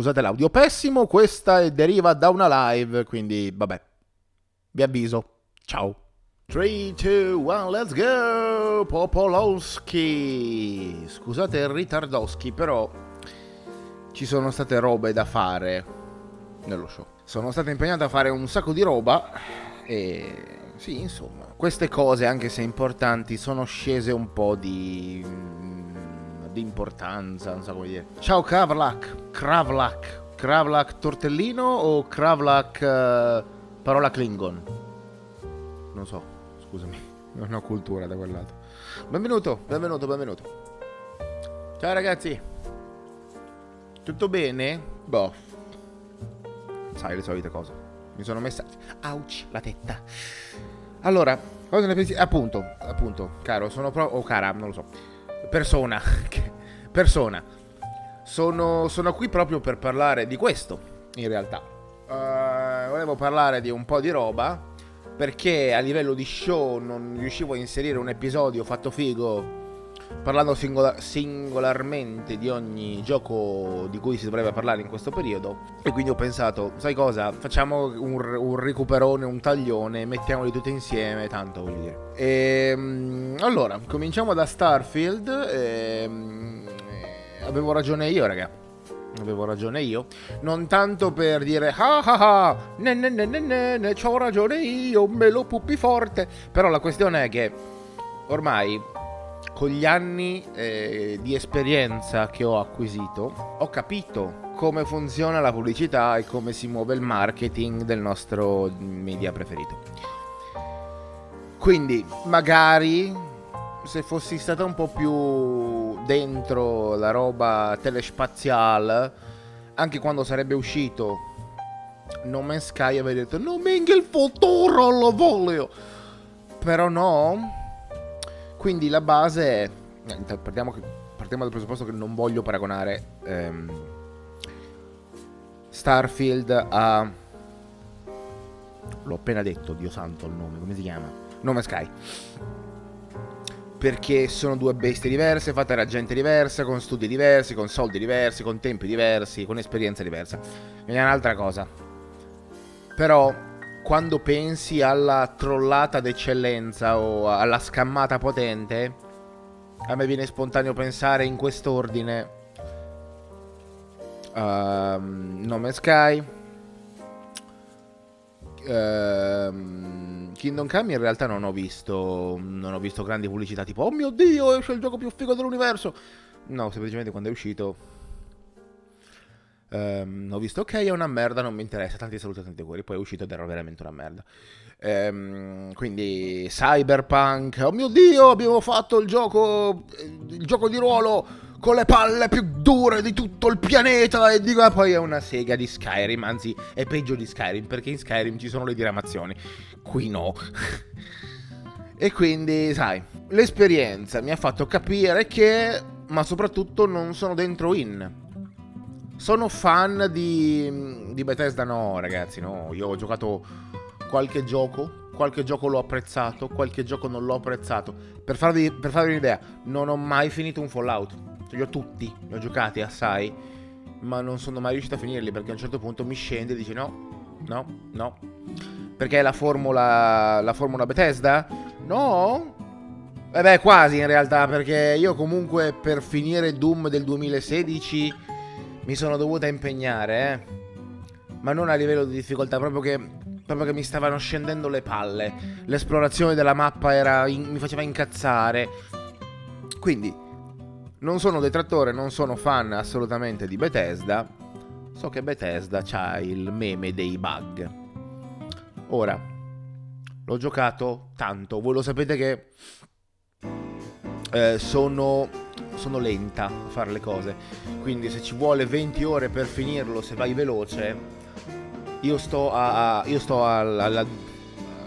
Scusate l'audio pessimo, questa deriva da una live, quindi vabbè. Vi avviso. Ciao. 3, 2, 1, let's go! Popolowski! Scusate il ritardoschi, però ci sono state robe da fare nello show. Sono stato impegnato a fare un sacco di roba e sì, insomma, queste cose, anche se importanti, sono scese un po' di di importanza, non so come dire. Ciao Kravlak, Kravlak, Kravlak tortellino o Kravlak uh, parola Klingon? Non so, scusami, non ho cultura da quel lato. Benvenuto, benvenuto, benvenuto. Ciao ragazzi. Tutto bene? Boh. Sai le solite cose. Mi sono messa... Ouch, la tetta. Allora, cosa ne pensi? Appunto, appunto, caro, sono pro... o cara, non lo so persona. persona. Sono, sono, qui proprio per parlare di questo, in realtà. Uh, volevo parlare di un po' di roba, perché a livello di show non riuscivo a inserire un episodio fatto figo parlando singola- singolarmente di ogni gioco di cui si dovrebbe parlare in questo periodo. E quindi ho pensato, sai cosa? Facciamo un, un recuperone, un taglione, mettiamoli tutti insieme, tanto voglio dire. E, ehm, allora, cominciamo da Starfield. E, ehm, avevo ragione io, raga. Avevo ragione io. Non tanto per dire ah ah ah, ne ne ne ne ne, ne c'ho ragione io, me lo puppi forte. Però la questione è che ormai con gli anni eh, di esperienza che ho acquisito, ho capito come funziona la pubblicità e come si muove il marketing del nostro media preferito. Quindi, magari se fossi stato un po' più dentro la roba telespaziale, anche quando sarebbe uscito No Man's Sky avrei detto No Man's il futuro lo voglio. Però no, quindi la base è... Partiamo, partiamo dal presupposto che non voglio paragonare ehm, Starfield a... L'ho appena detto, Dio santo il nome, come si chiama? Nome Sky. Perché sono due bestie diverse, fatte da gente diversa, con studi diversi, con soldi diversi, con tempi diversi, con esperienza diversa. E è un'altra cosa. Però quando pensi alla trollata d'eccellenza o alla scammata potente, a me viene spontaneo pensare in quest'ordine. Uh, Nome Sky. Uh, Kingdom Come in realtà non ho visto non ho visto grandi pubblicità tipo oh mio dio esce il gioco più figo dell'universo no semplicemente quando è uscito Um, ho visto, ok, è una merda, non mi interessa, tanti saluti, tanti auguri. Poi è uscito ed era veramente una merda. Um, quindi, Cyberpunk, oh mio dio, abbiamo fatto il gioco, il gioco di ruolo con le palle più dure di tutto il pianeta. E dico, ah, poi è una sega di Skyrim, anzi, è peggio di Skyrim, perché in Skyrim ci sono le diramazioni. Qui no. e quindi, sai, l'esperienza mi ha fatto capire che, ma soprattutto non sono dentro in sono fan di, di Bethesda? No, ragazzi, no. Io ho giocato qualche gioco, qualche gioco l'ho apprezzato, qualche gioco non l'ho apprezzato. Per farvi, per farvi un'idea, non ho mai finito un Fallout. Cioè, li ho tutti, li ho giocati assai, ma non sono mai riuscito a finirli perché a un certo punto mi scende e dice no, no, no. Perché è la formula, la formula Bethesda? No, eh beh, quasi in realtà, perché io comunque per finire Doom del 2016 mi sono dovuta impegnare, eh. Ma non a livello di difficoltà, proprio che, proprio che mi stavano scendendo le palle. L'esplorazione della mappa era in, mi faceva incazzare. Quindi, non sono detrattore, non sono fan assolutamente di Bethesda. So che Bethesda ha il meme dei bug. Ora, l'ho giocato tanto. Voi lo sapete che eh, sono sono lenta a fare le cose. Quindi se ci vuole 20 ore per finirlo, se vai veloce, io sto, a, a, io sto alla, alla,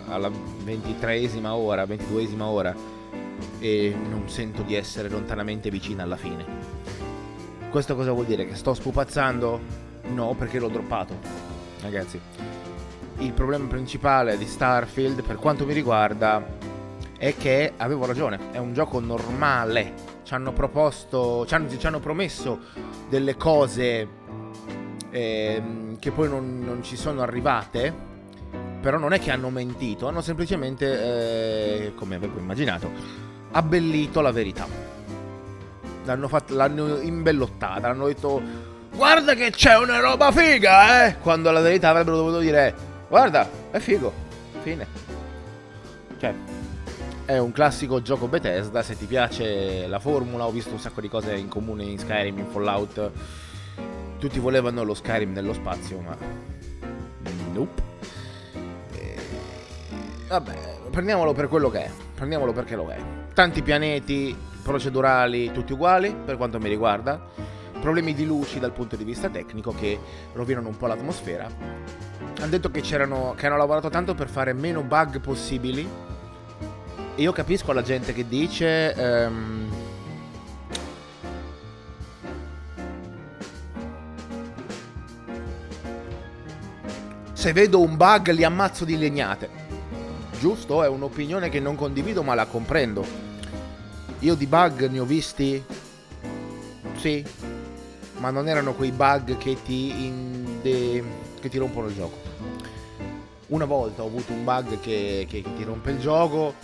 alla 23esima ora, 22esima ora e non sento di essere lontanamente vicino alla fine. Questo cosa vuol dire? Che sto spupazzando? No, perché l'ho droppato. Ragazzi, il problema principale di Starfield, per quanto mi riguarda, è che avevo ragione, è un gioco normale. Ci hanno proposto, ci hanno, ci hanno promesso delle cose eh, che poi non, non, ci sono arrivate, però non è che hanno mentito, hanno semplicemente, eh, come avevo immaginato, abbellito la verità. L'hanno, fatto, l'hanno imbellottata, hanno detto guarda che c'è una roba figa, eh! Quando la verità avrebbero dovuto dire guarda, è figo, fine. Cioè, è un classico gioco Bethesda, se ti piace la formula, ho visto un sacco di cose in comune in Skyrim, in Fallout tutti volevano lo Skyrim nello spazio, ma... Nope. E... Vabbè, prendiamolo per quello che è. Prendiamolo perché lo è. Tanti pianeti procedurali, tutti uguali, per quanto mi riguarda. Problemi di luci dal punto di vista tecnico che rovinano un po' l'atmosfera. Hanno detto che, che hanno lavorato tanto per fare meno bug possibili. Io capisco la gente che dice... Um, Se vedo un bug li ammazzo di legnate. Giusto? È un'opinione che non condivido ma la comprendo. Io di bug ne ho visti? Sì. Ma non erano quei bug che ti, de... che ti rompono il gioco. Una volta ho avuto un bug che, che, che ti rompe il gioco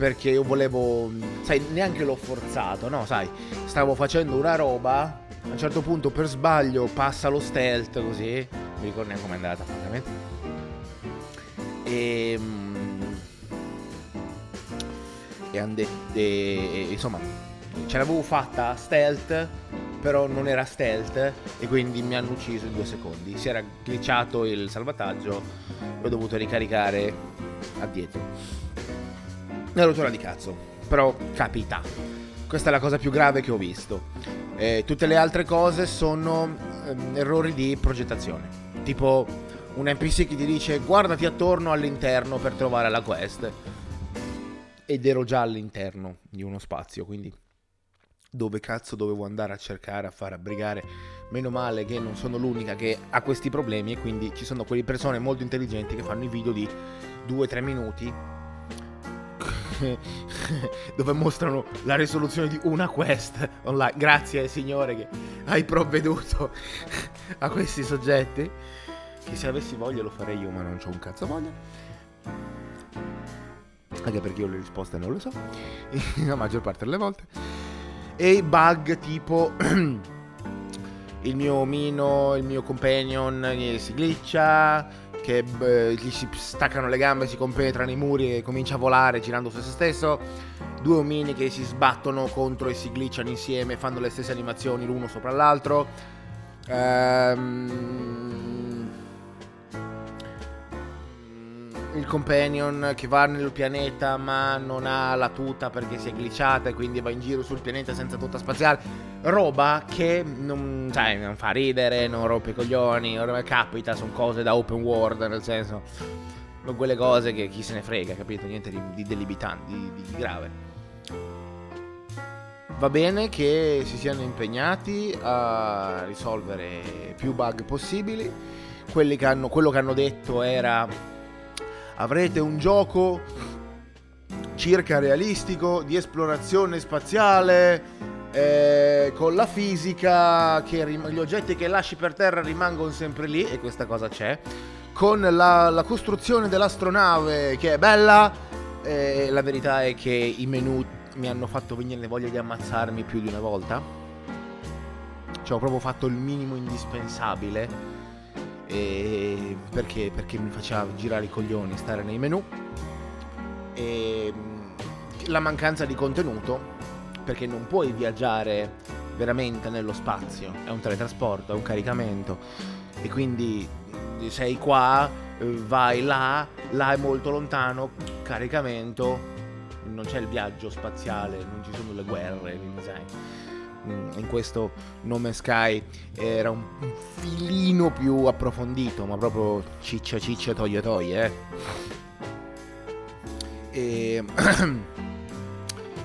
perché io volevo, sai, neanche l'ho forzato, no, sai, stavo facendo una roba, a un certo punto per sbaglio passa lo stealth così, mi ricordo neanche com'è andata, francamente. E, e, ande, e insomma, ce l'avevo fatta stealth, però non era stealth e quindi mi hanno ucciso in due secondi. Si era glitchato il salvataggio e ho dovuto ricaricare addietro. Una rottura di cazzo, però capita. Questa è la cosa più grave che ho visto. Eh, tutte le altre cose sono ehm, errori di progettazione. Tipo un NPC che ti dice guardati attorno all'interno per trovare la quest. Ed ero già all'interno di uno spazio, quindi dove cazzo dovevo andare a cercare, a fare, a brigare. Meno male che non sono l'unica che ha questi problemi e quindi ci sono quelle persone molto intelligenti che fanno i video di 2-3 minuti dove mostrano la risoluzione di una quest online. Grazie Signore che hai provveduto a questi soggetti. Che se avessi voglia lo farei io, ma non ho un cazzo voglia. Anche perché io le risposte non le so, la maggior parte delle volte. E bug tipo il mio omino, il mio companion si glitcha, che eh, gli si staccano le gambe, si compenetrano i muri e comincia a volare girando su se stesso. Due omini che si sbattono contro e si glitchano insieme, fanno le stesse animazioni l'uno sopra l'altro. Ehm il companion che va nel pianeta ma non ha la tuta perché si è glitchata e quindi va in giro sul pianeta senza tuta spaziale. Roba che non, sai, non fa ridere, non rompe i coglioni, capita, sono cose da open world, nel senso, sono quelle cose che chi se ne frega, capito? Niente di, di delibitante, di, di grave. Va bene che si siano impegnati a risolvere più bug possibili. Che hanno, quello che hanno detto era avrete un gioco circa realistico di esplorazione spaziale eh, con la fisica che gli oggetti che lasci per terra rimangono sempre lì e questa cosa c'è con la, la costruzione dell'astronave che è bella eh, la verità è che i menu mi hanno fatto venire voglia di ammazzarmi più di una volta. Cioè ho proprio fatto il minimo indispensabile perché, perché mi faceva girare i coglioni stare nei menu. E la mancanza di contenuto perché non puoi viaggiare veramente nello spazio. È un teletrasporto, è un caricamento. E quindi sei qua vai là là è molto lontano caricamento non c'è il viaggio spaziale non ci sono le guerre sai. Mm, in questo nome Sky era un filino più approfondito, ma proprio ciccia ciccia toglie toglie. Eh. E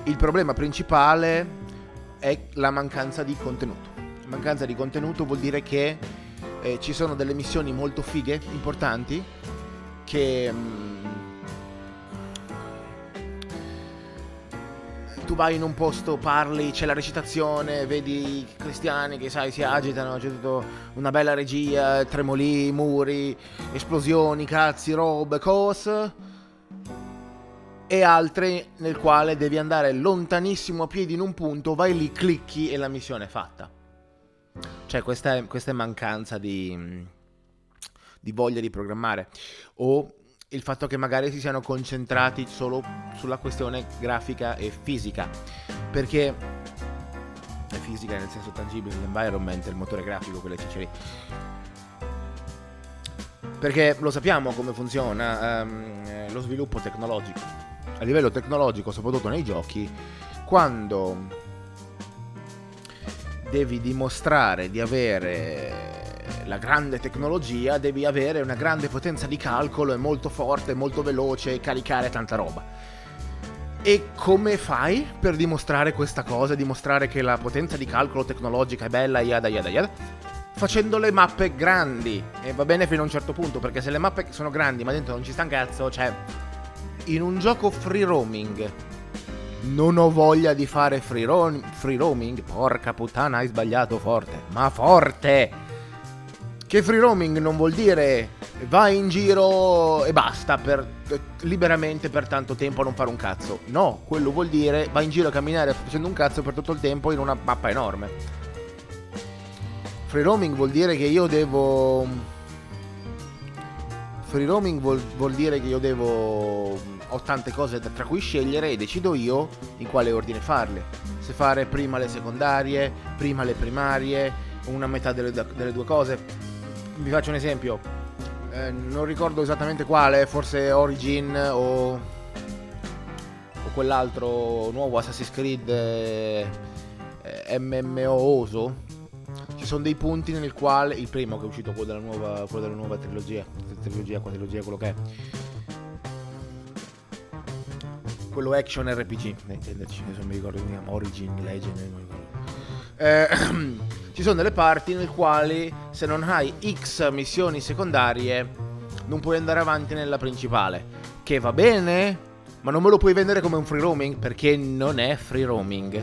il problema principale è la mancanza di contenuto. Mancanza di contenuto vuol dire che eh, ci sono delle missioni molto fighe, importanti, che... Mm, tu vai in un posto, parli, c'è la recitazione, vedi i cristiani che sai si agitano, c'è tutta una bella regia, tremoli, muri, esplosioni, cazzi, robe, cose. E altre nel quale devi andare lontanissimo a piedi in un punto, vai lì, clicchi e la missione è fatta. Cioè questa è, questa è mancanza di, di voglia di programmare. O il fatto che magari si siano concentrati solo sulla questione grafica e fisica, perché è fisica nel senso tangibile, l'environment, il motore grafico, quelle cicce. Perché lo sappiamo come funziona um, lo sviluppo tecnologico. A livello tecnologico, soprattutto nei giochi, quando devi dimostrare di avere la grande tecnologia devi avere una grande potenza di calcolo, è molto forte, molto veloce caricare tanta roba. E come fai per dimostrare questa cosa, dimostrare che la potenza di calcolo tecnologica è bella, yada yada yada? Facendo le mappe grandi. E va bene fino a un certo punto, perché se le mappe sono grandi ma dentro non ci sta un cazzo, cioè... In un gioco free roaming non ho voglia di fare free, ro- free roaming. Porca puttana, hai sbagliato forte. Ma forte! Che free roaming non vuol dire vai in giro e basta per, liberamente per tanto tempo a non fare un cazzo. No, quello vuol dire vai in giro a camminare facendo un cazzo per tutto il tempo in una mappa enorme. Free roaming vuol dire che io devo... Free roaming vuol, vuol dire che io devo... Ho tante cose tra cui scegliere e decido io in quale ordine farle. Se fare prima le secondarie, prima le primarie, una metà delle, delle due cose vi faccio un esempio, eh, non ricordo esattamente quale, forse Origin o, o quell'altro nuovo Assassin's Creed eh, MMO Oso. Ci sono dei punti nel quale il primo che è uscito quello della nuova, quello della nuova trilogia, trilogia, quadrilogia, quello che è. Quello action RPG, intenderci, adesso non mi ricordo come si chiama, Origin, Legend, non mi ricordo. Eh, ci sono delle parti nel quali se non hai X missioni secondarie non puoi andare avanti nella principale. Che va bene, ma non me lo puoi vendere come un free roaming perché non è free roaming.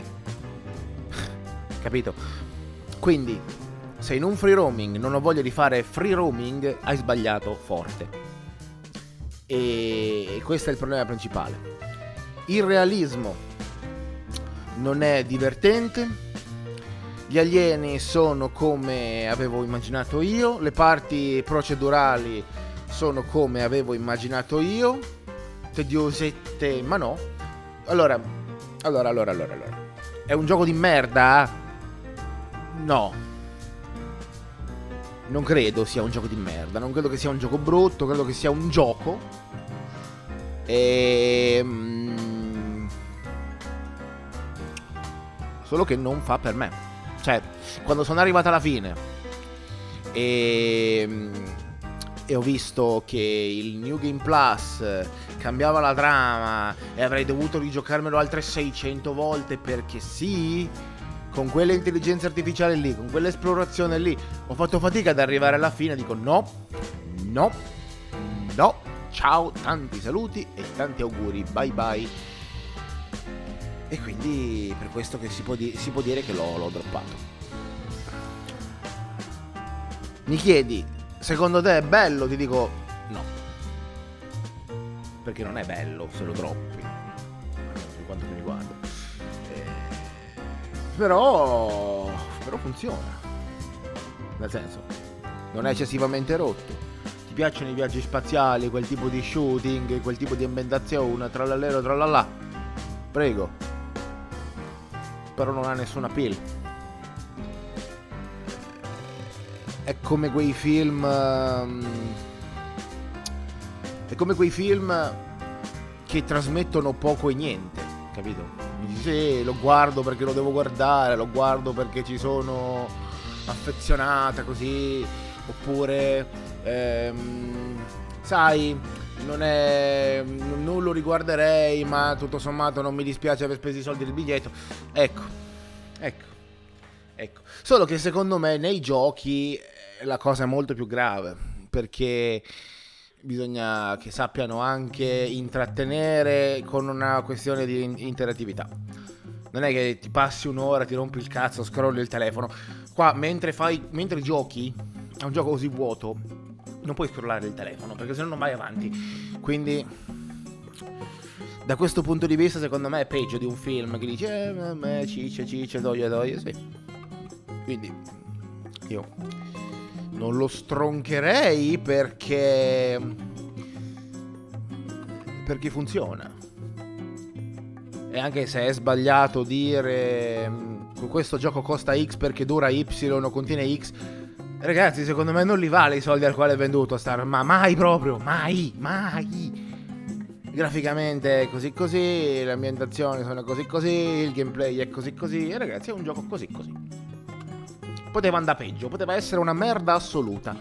Capito? Quindi, se in un free roaming non ho voglia di fare free roaming, hai sbagliato forte. E questo è il problema principale. Il realismo non è divertente gli alieni sono come avevo immaginato io, le parti procedurali sono come avevo immaginato io, tediosette, ma no. Allora, allora, allora, allora, allora. È un gioco di merda? No. Non credo sia un gioco di merda, non credo che sia un gioco brutto, credo che sia un gioco. E... Ehm, solo che non fa per me. Cioè, quando sono arrivato alla fine e, e ho visto che il New Game Plus cambiava la trama e avrei dovuto rigiocarmelo altre 600 volte perché sì, con quell'intelligenza artificiale lì, con quell'esplorazione lì, ho fatto fatica ad arrivare alla fine, dico no, no, no, ciao, tanti saluti e tanti auguri, bye bye. E quindi per questo che si può, di- si può dire che l'ho, l'ho droppato. Mi chiedi, secondo te è bello? Ti dico no. Perché non è bello se lo droppi. Per quanto mi riguarda. Eh, però, però funziona. Nel senso, non è eccessivamente rotto. Ti piacciono i viaggi spaziali, quel tipo di shooting, quel tipo di ambientazione, trallallero, trallallà. Prego, però non ha nessuna appeal. È come quei film... Ehm, è come quei film che trasmettono poco e niente, capito? Dici sì, lo guardo perché lo devo guardare, lo guardo perché ci sono affezionata così, oppure... Ehm, sai non, è, non lo riguarderei, ma tutto sommato non mi dispiace aver speso i soldi del biglietto. Ecco, ecco, ecco. Solo che secondo me nei giochi la cosa è molto più grave, perché bisogna che sappiano anche intrattenere con una questione di interattività. Non è che ti passi un'ora, ti rompi il cazzo, scrolli il telefono. Qua, mentre, fai, mentre giochi a un gioco così vuoto, non puoi scrollare il telefono, perché sennò non vai avanti. Quindi, da questo punto di vista, secondo me è peggio di un film che dice, eh, me, ciccia, ciccia, doia, doia, sì. Quindi, io non lo stroncherei perché... perché funziona. E anche se è sbagliato dire mm, questo gioco costa X perché dura Y o contiene X, ragazzi, secondo me non li vale i soldi al quale è venduto Star, ma mai proprio, mai, mai. Graficamente è così così, le ambientazioni sono così così, il gameplay è così così, e ragazzi è un gioco così così. Poteva andare peggio, poteva essere una merda assoluta.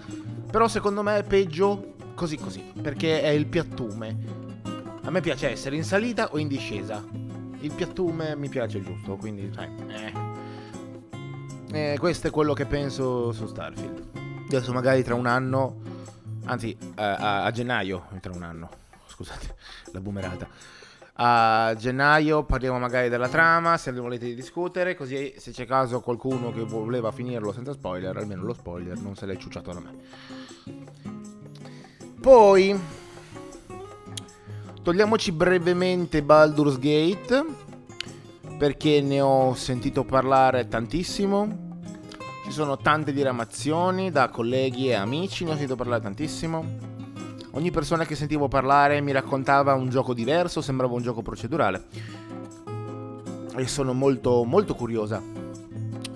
Però secondo me è peggio così così, perché è il piattume. A me piace essere in salita o in discesa il piattume mi piace giusto, quindi sai, eh. Eh. questo è quello che penso su Starfield. Adesso magari tra un anno, anzi a, a, gennaio, tra un anno, scusate, la boomerata. A gennaio parliamo magari della trama, se ne volete discutere, così se c'è caso qualcuno che voleva finirlo senza spoiler, almeno lo spoiler non se l'è ciucciato da me. Poi Togliamoci brevemente Baldur's Gate, perché ne ho sentito parlare tantissimo. Ci sono tante diramazioni da colleghi e amici, ne ho sentito parlare tantissimo. Ogni persona che sentivo parlare mi raccontava un gioco diverso, sembrava un gioco procedurale. E sono molto, molto curiosa,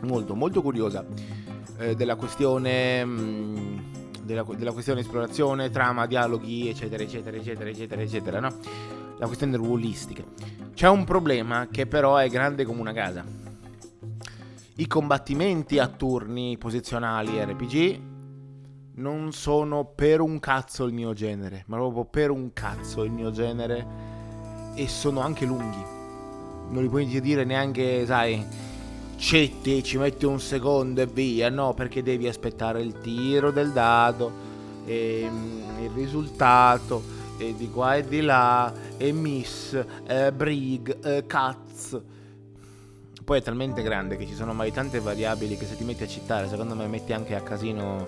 molto, molto curiosa eh, della questione... Mm, della, della, questione esplorazione, trama, dialoghi, eccetera, eccetera, eccetera, eccetera, eccetera, no? La questione ruolistica. C'è un problema che però è grande come una casa. I combattimenti a turni posizionali RPG non sono per un cazzo il mio genere, ma proprio per un cazzo il mio genere e sono anche lunghi. Non li puoi dire neanche, sai, cetti, ci metti un secondo e via, no, perché devi aspettare il tiro del dado, e, mm, il risultato, e di qua e di là, e miss, eh, brig, eh, caz. Poi è talmente grande che ci sono mai tante variabili che se ti metti a citare, secondo me metti anche a casino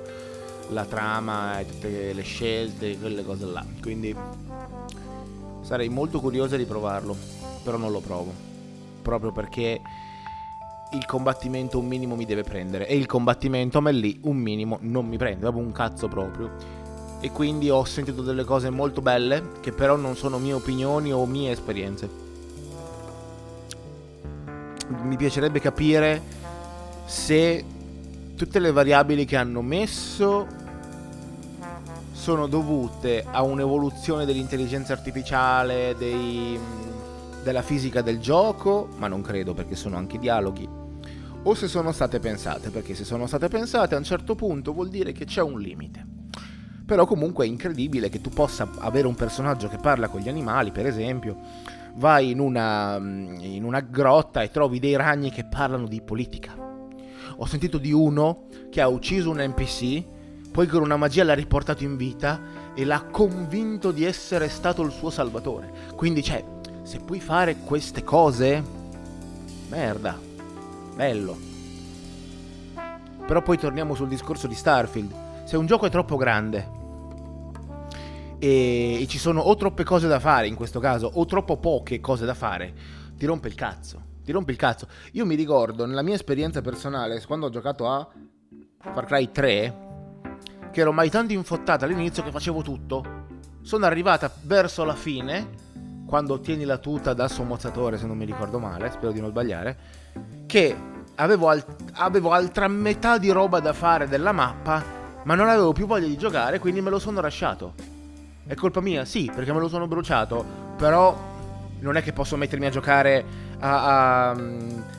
la trama e tutte le scelte, quelle cose là. Quindi sarei molto curiosa di provarlo, però non lo provo. Proprio perché il combattimento un minimo mi deve prendere e il combattimento a me lì un minimo non mi prende, proprio un cazzo proprio. E quindi ho sentito delle cose molto belle che però non sono mie opinioni o mie esperienze. Mi piacerebbe capire se tutte le variabili che hanno messo sono dovute a un'evoluzione dell'intelligenza artificiale, dei, della fisica del gioco, ma non credo perché sono anche dialoghi, o se sono state pensate, perché se sono state pensate a un certo punto vuol dire che c'è un limite. Però comunque è incredibile che tu possa avere un personaggio che parla con gli animali, per esempio, vai in una, in una grotta e trovi dei ragni che parlano di politica. Ho sentito di uno che ha ucciso un NPC, poi con una magia l'ha riportato in vita e l'ha convinto di essere stato il suo salvatore. Quindi, cioè, se puoi fare queste cose, merda bello. Però poi torniamo sul discorso di Starfield. Se un gioco è troppo grande e, e, ci sono o troppe cose da fare in questo caso o troppo poche cose da fare, ti rompe il cazzo. Ti rompe il cazzo. Io mi ricordo nella mia esperienza personale, quando ho giocato a Far Cry 3, che ero mai tanto infottata all'inizio che facevo tutto. Sono arrivata verso la fine, quando ottieni la tuta da sommozzatore, se non mi ricordo male, spero di non sbagliare che avevo, al- avevo altra metà di roba da fare della mappa, ma non avevo più voglia di giocare, quindi me lo sono lasciato. È colpa mia? Sì, perché me lo sono bruciato, però non è che posso mettermi a giocare a, a,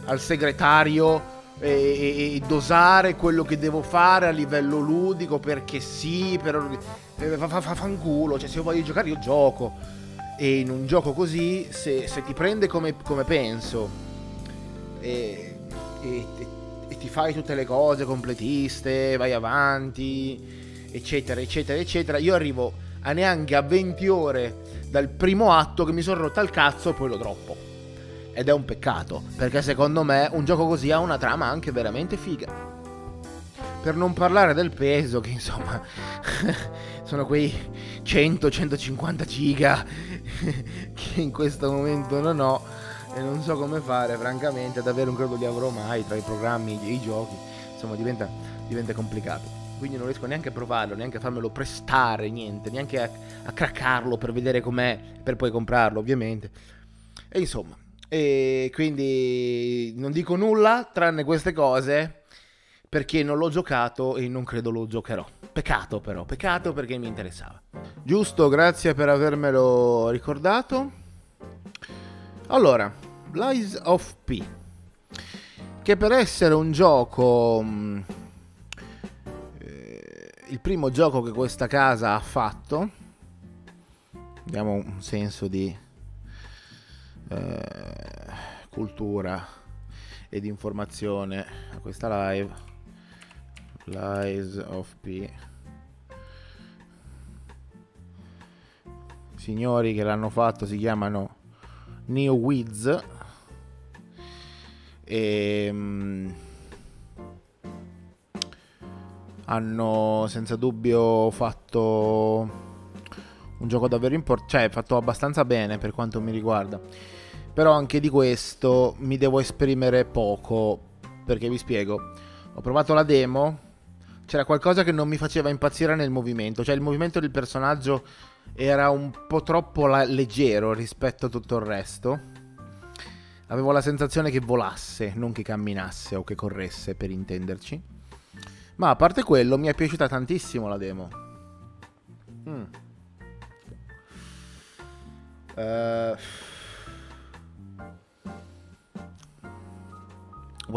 al segretario e, e, e, dosare quello che devo fare a livello ludico perché sì, per, eh, fa, fa, fa fanculo, cioè se voglio giocare io gioco. E in un gioco così, se, se ti prende come, come penso e, e, e, ti fai tutte le cose completiste, vai avanti, eccetera, eccetera, eccetera. Io arrivo a neanche a 20 ore dal primo atto che mi sono rotta il cazzo e poi lo droppo. Ed è un peccato, perché secondo me un gioco così ha una trama anche veramente figa. Per non parlare del peso, che insomma sono quei 100-150 giga che in questo momento non ho e non so come fare, francamente, davvero non credo li avrò mai tra i programmi e i giochi. Insomma, diventa, diventa complicato quindi non riesco neanche a provarlo, neanche a farmelo prestare, niente, neanche a, a craccarlo per vedere com'è, per poi comprarlo, ovviamente. E insomma, e quindi non dico nulla tranne queste cose perché non l'ho giocato e non credo lo giocherò. Peccato però, peccato perché mi interessava. Giusto, grazie per avermelo ricordato. Allora, Lies of P. Che per essere un gioco mm, il primo gioco che questa casa ha fatto. Diamo un senso di eh, cultura e di informazione a questa live. Lies of P. Signori che l'hanno fatto si chiamano Neo Wiz. E. hanno senza dubbio fatto un gioco davvero importante, cioè fatto abbastanza bene per quanto mi riguarda. Però anche di questo mi devo esprimere poco, perché vi spiego. Ho provato la demo, c'era qualcosa che non mi faceva impazzire nel movimento, cioè il movimento del personaggio era un po' troppo la- leggero rispetto a tutto il resto. Avevo la sensazione che volasse, non che camminasse o che corresse, per intenderci. Ma a parte quello, mi è piaciuta tantissimo la demo. Mm. Uh...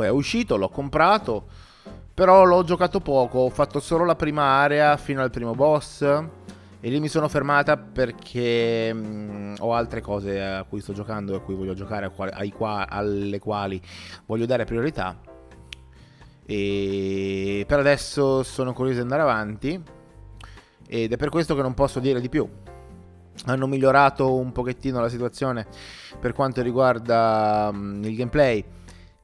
è uscito, l'ho comprato, però l'ho giocato poco, ho fatto solo la prima area fino al primo boss e lì mi sono fermata perché mh, mm, ho altre cose a cui sto giocando e a cui voglio giocare, qua- alle quali voglio dare priorità e per adesso sono curioso di andare avanti ed è per questo che non posso dire di più. Hanno migliorato un pochettino la situazione per quanto riguarda um, il gameplay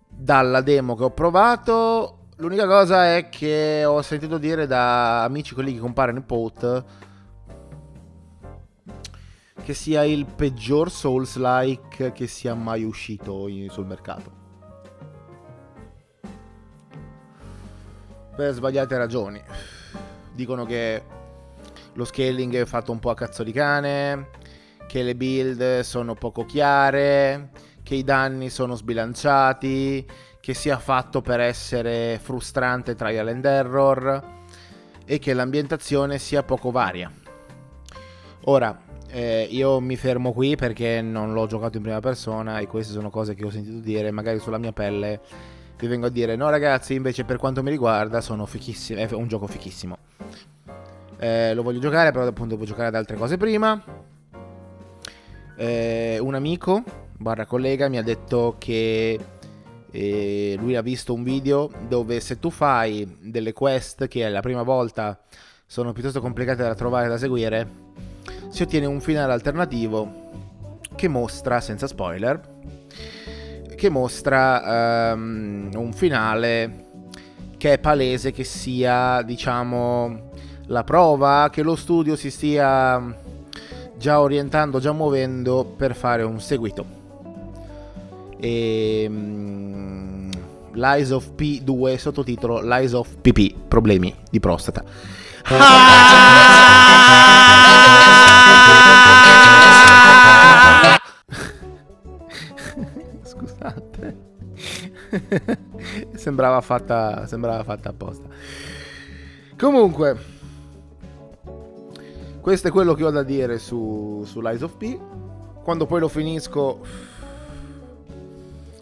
dalla demo che ho provato. L'unica cosa è che ho sentito dire da amici quelli che comparano in Pout che sia il peggior Souls-like che sia mai uscito sul mercato. Per sbagliate ragioni. Dicono che lo scaling è fatto un po' a cazzo di cane, che le build sono poco chiare, che i danni sono sbilanciati, che sia fatto per essere frustrante trial and error e che l'ambientazione sia poco varia. Ora, eh, io mi fermo qui perché non l'ho giocato in prima persona e queste sono cose che ho sentito dire, magari sulla mia pelle vi vengo a dire no ragazzi invece per quanto mi riguarda sono fichissimo, è un gioco fichissimo. Eh, lo voglio giocare però appunto devo giocare ad altre cose prima. Eh, un amico barra collega mi ha detto che eh, lui ha visto un video dove se tu fai delle quest che è la prima volta sono piuttosto complicate da trovare e da seguire, si ottiene un finale alternativo che mostra, senza spoiler, che mostra um, un finale che è palese che sia, diciamo, la prova che lo studio si stia già orientando, già muovendo per fare un seguito. E um, Lies of P2 sottotitolo Lies of PP, problemi di prostata. Ah! sembrava, fatta, sembrava fatta apposta. Comunque, questo è quello che ho da dire su, su Lies of P. Quando poi lo finisco,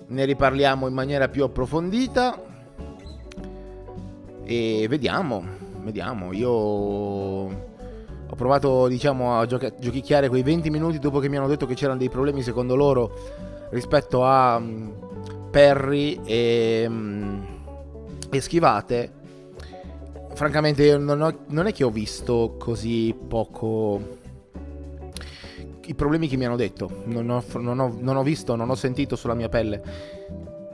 ne riparliamo in maniera più approfondita. E vediamo, vediamo. Io ho provato, diciamo, a giochi- giochicchiare quei 20 minuti dopo che mi hanno detto che c'erano dei problemi secondo loro rispetto a um, Perry e, um, e Schivate francamente non, ho, non è che ho visto così poco i problemi che mi hanno detto. Non ho, non, ho, non ho, visto, non ho sentito sulla mia pelle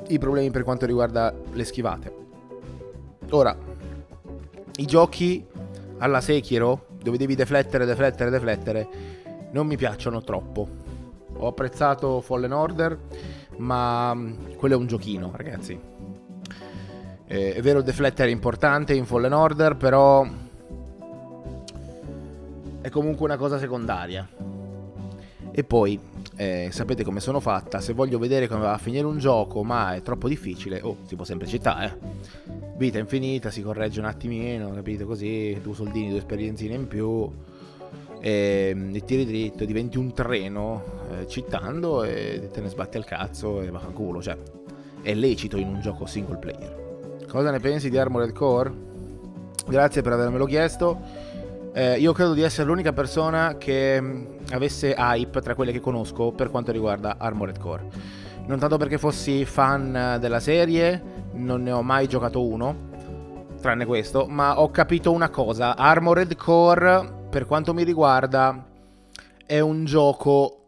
i problemi per quanto riguarda le schivate. Ora, i giochi alla Sekiro, dove devi deflettere, deflettere, deflettere, non mi piacciono troppo. Ho apprezzato Fallen Order, ma mm, quello è un giochino, ragazzi. Eh, è vero, deflettere è importante in Fallen Order, però è comunque una cosa secondaria. E poi, eh, sapete come sono fatta, se voglio vedere come va a finire un gioco, ma è troppo difficile, oh, sempre citare, eh. Vita infinita, si corregge un attimino, capito? Così, due soldini, due esperienzine in più, e, e tiri dritto, diventi un treno, eh, citando, e te ne sbatti al cazzo e va culo, cioè, è lecito in un gioco single player. Cosa ne pensi di Armored Core? Grazie per avermelo chiesto. Eh, io credo di essere l'unica persona che mm, avesse hype tra quelle che conosco per quanto riguarda Armored Core. Non tanto perché fossi fan della serie, non ne ho mai giocato uno, tranne questo, ma ho capito una cosa. Armored Core, per quanto mi riguarda, è un gioco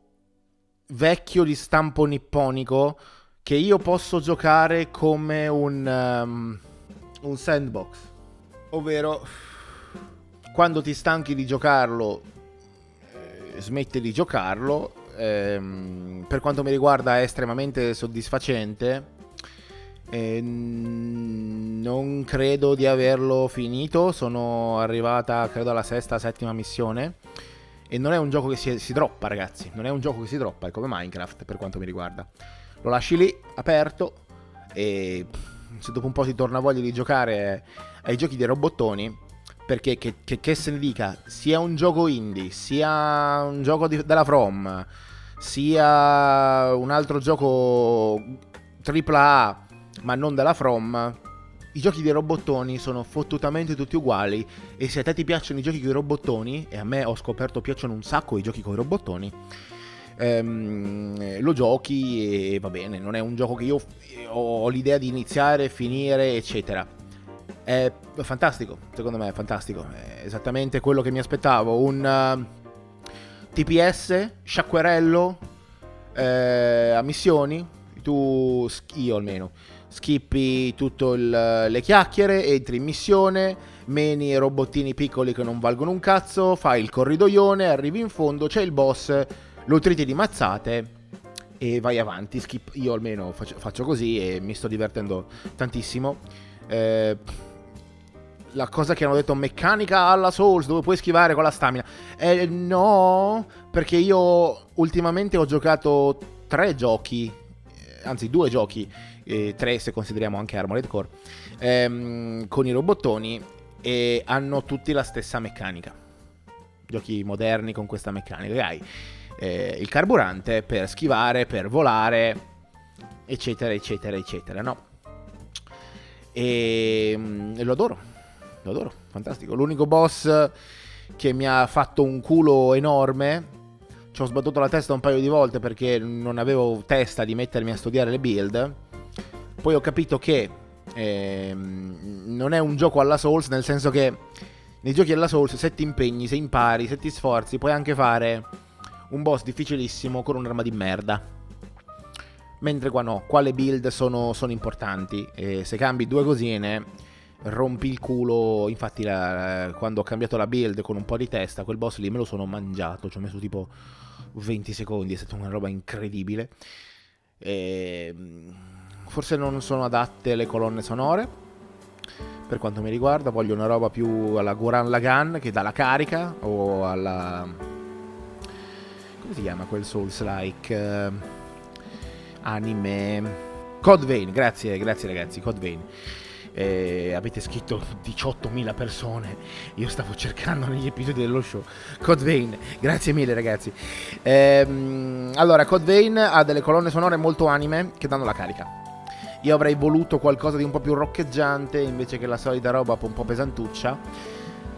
vecchio di stampo nipponico che io posso giocare come un, um, un sandbox. Ovvero quando ti stanchi di giocarlo, eh, smetti di giocarlo. Ehm, per quanto mi riguarda è estremamente soddisfacente. E non credo di averlo finito, sono arrivata credo alla sesta, settima missione. E non è un gioco che si, si droppa, ragazzi. Non è un gioco che si droppa, è come Minecraft per quanto mi riguarda. Lo lasci lì, aperto, e se dopo un po' ti torna voglia di giocare ai giochi dei robottoni, perché che, che, che, se ne dica, sia un gioco indie, sia un gioco di, della From, sia un altro gioco AAA, ma non della From, i giochi dei robottoni sono fottutamente tutti uguali e se a te ti piacciono i giochi con i robottoni, e a me ho scoperto piacciono un sacco i giochi con i robottoni, ehm, lo giochi e va bene, non è un gioco che io ho l'idea di iniziare, finire, eccetera è fantastico, secondo me è fantastico. È esattamente quello che mi aspettavo. Un uh, TPS, sciacquerello, eh, a missioni. Tu, io almeno, skippi tutte le chiacchiere, entri in missione, meni robottini piccoli che non valgono un cazzo, fai il corridoione, arrivi in fondo, c'è il boss, lo triti di mazzate e vai avanti. Skip, io almeno faccio, faccio così e mi sto divertendo tantissimo. Eh, la cosa che hanno detto meccanica alla Souls dove puoi schivare con la stamina. Eh, no, perché io ultimamente ho giocato tre giochi, eh, anzi due giochi, eh, tre se consideriamo anche Armored Core, ehm, con i robottoni e hanno tutti la stessa meccanica. Giochi moderni con questa meccanica. Hai eh, il carburante per schivare, per volare, eccetera, eccetera, eccetera, no? E, e lo adoro lo adoro, fantastico. L'unico boss che mi ha fatto un culo enorme. Ci ho sbattuto la testa un paio di volte perché non avevo testa di mettermi a studiare le build. Poi ho capito che ehm, non è un gioco alla Souls, nel senso che nei giochi alla Souls se ti impegni, se impari, se ti sforzi, puoi anche fare un boss difficilissimo con un'arma di merda. Mentre qua no, qua le build sono, sono importanti. E se cambi due cosine rompi il culo. Infatti, la, quando ho cambiato la build con un po' di testa, quel boss lì me lo sono mangiato. Ci ho messo tipo 20 secondi, è stata una roba incredibile. E, ehm, forse non sono adatte le colonne sonore. Per quanto mi riguarda, voglio una roba più alla Guran Lagan che dà la carica o alla. come si chiama quel Souls-like? Uh, anime. Code Vein, grazie, grazie ragazzi, Code Vein eh, avete scritto 18.000 persone, io stavo cercando negli episodi dello show. Code Vein, grazie mille ragazzi. Ehm, allora, Code Vein ha delle colonne sonore molto anime che danno la carica. Io avrei voluto qualcosa di un po' più roccheggiante invece che la solita roba un po' pesantuccia.